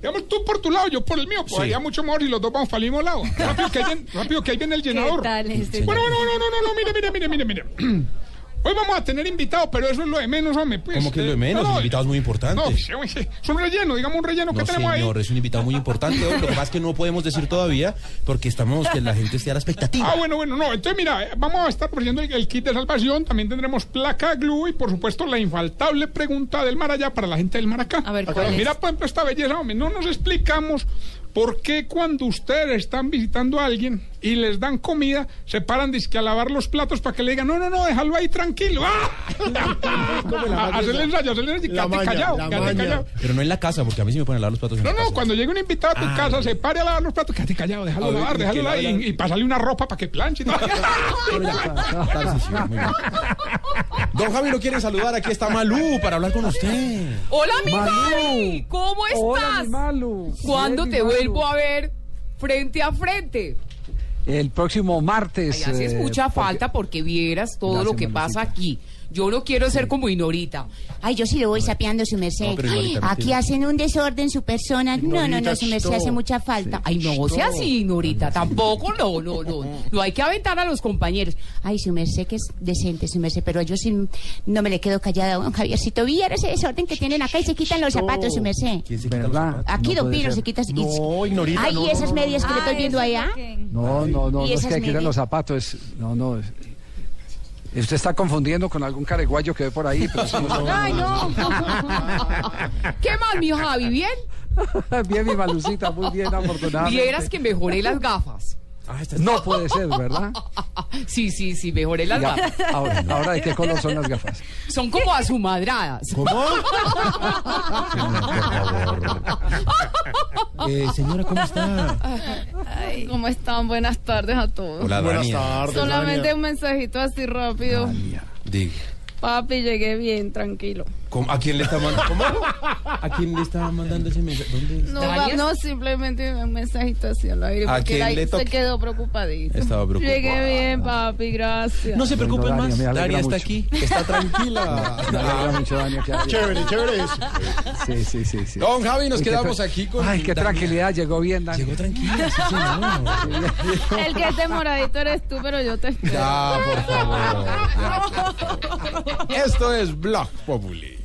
Digamos, tú por tu lado, yo por el mío. Pues Sí. haría mucho mejor si los dos vamos para el mismo lado. Rápido que ahí viene, rápido que ahí viene el llenador. tal este? Bueno, bueno, no, no, no, no, mire, mire, mire, mire, mire. <clears throat> Hoy vamos a tener invitados, pero eso es lo de menos, hombre. Pues, ¿Cómo que es lo de menos? no, no, Invitados muy importantes. No, pues, oye, es un relleno, digamos un relleno que No, tenemos ahí. señor, es un invitado muy importante. hoy. Lo que pasa es que no podemos decir todavía porque estamos que la gente esté a la expectativa. Ah, bueno, bueno, no. Entonces, mira, eh, vamos a estar ofreciendo el, el kit de salvación. También tendremos placa glue y, por supuesto, la infaltable pregunta del Marayá para la gente del Maracá. A ver, Acá, ¿cuál es? Mira, por ejemplo, esta belleza, hombre. No nos explicamos por qué cuando ustedes están visitando a alguien y les dan comida, se paran dizque a lavar los platos para que le digan, no, no, no, déjalo ahí tranquilo. ¡Ah! <laughs> <laughs> Hacerle ensayo, hacerle ensayo. Callado, callado. Pero no en la casa, porque a mí sí me ponen a lavar los platos en No, la no, casa. cuando llegue un invitado a tu Ah, casa, se pare a lavar los platos, quédate callado, déjalo ver, lavar, ¿y déjalo lavar lava y, y pasarle una ropa para que planche. <laughs> Don Javi lo quieren saludar. Aquí está Malú para hablar con usted. Hola, mi. ¿Cómo estás? Hola, mi Malu. ¿Cuándo te vuelvo a ver frente a frente? El próximo martes. Ay, haces eh, mucha porque- falta porque vieras todo Gracias, lo que pasa aquí. Yo no quiero ser como Inorita. Ay, yo sí lo voy sapeando, su merced. No, pero Ay, Ignorita no Aquí hacen un desorden su persona. No, no, no, su merced hace mucha falta. Ay, no sea así, Inorita. Tampoco, no, no, no. <laughs> No hay que aventar a los compañeros. Ay, su merced que es decente, su merced, pero yo sí no me le quedo callada, don Javiercito. Viera ese desorden que tienen acá y se quitan los zapatos, su merced. ¿Verdad? Aquí, No don puede Pino, ser. se quita. No, Ignorita, Ay, no, y esas no, no, medias que le estoy viendo allá. No, no, no, no ¿Y es que medias? los zapatos. No, no. Usted está confundiendo con algún careguayo que ve por ahí. Pero eso no- Ay, no. <laughs> ¿Qué más, mi Javi? ¿Bien? <laughs> bien, mi malucita, muy bien, afortunadamente. Vieras que mejoré las gafas. No puede ser, ¿verdad? <laughs> Sí, sí, sí, mejoré las Ya, gafas. ahora, ahora, ¿de qué color son las gafas? Son como azumadradas. ¿Cómo? <laughs> Eh, señora, ¿cómo está? Ay, ¿Cómo están? Buenas tardes a todos. Hola, Buenas Dania. tardes, Solamente Dania. un mensajito así rápido. Diga. Papi, llegué bien, tranquilo. ¿Cómo? ¿A quién le está mandando? ¿Cómo? ¿A quién le está mandando ese mensaje? ¿Dónde? No, va- no, simplemente un mensajito así al aire. ¿A Porque quién ahí le se quedó preocupadito. Estaba preocupado. Llegué bien, papi, gracias. No se preocupen Bueno, más. Dania, Daria está mucho. aquí. Está tranquila. <laughs> Me alegra mucho, Dania, Chévere, chévere eso. Sí, sí, sí, sí. Don Javi, nos Uy, quedamos aquí con. Ay, qué Dania. tranquilidad, llegó bien, Dani. Llegó tranquila, sí, señor. <laughs> El que es demoradito eres tú, pero yo te espero. Ya, por favor. <laughs> Esto es Blog Populi.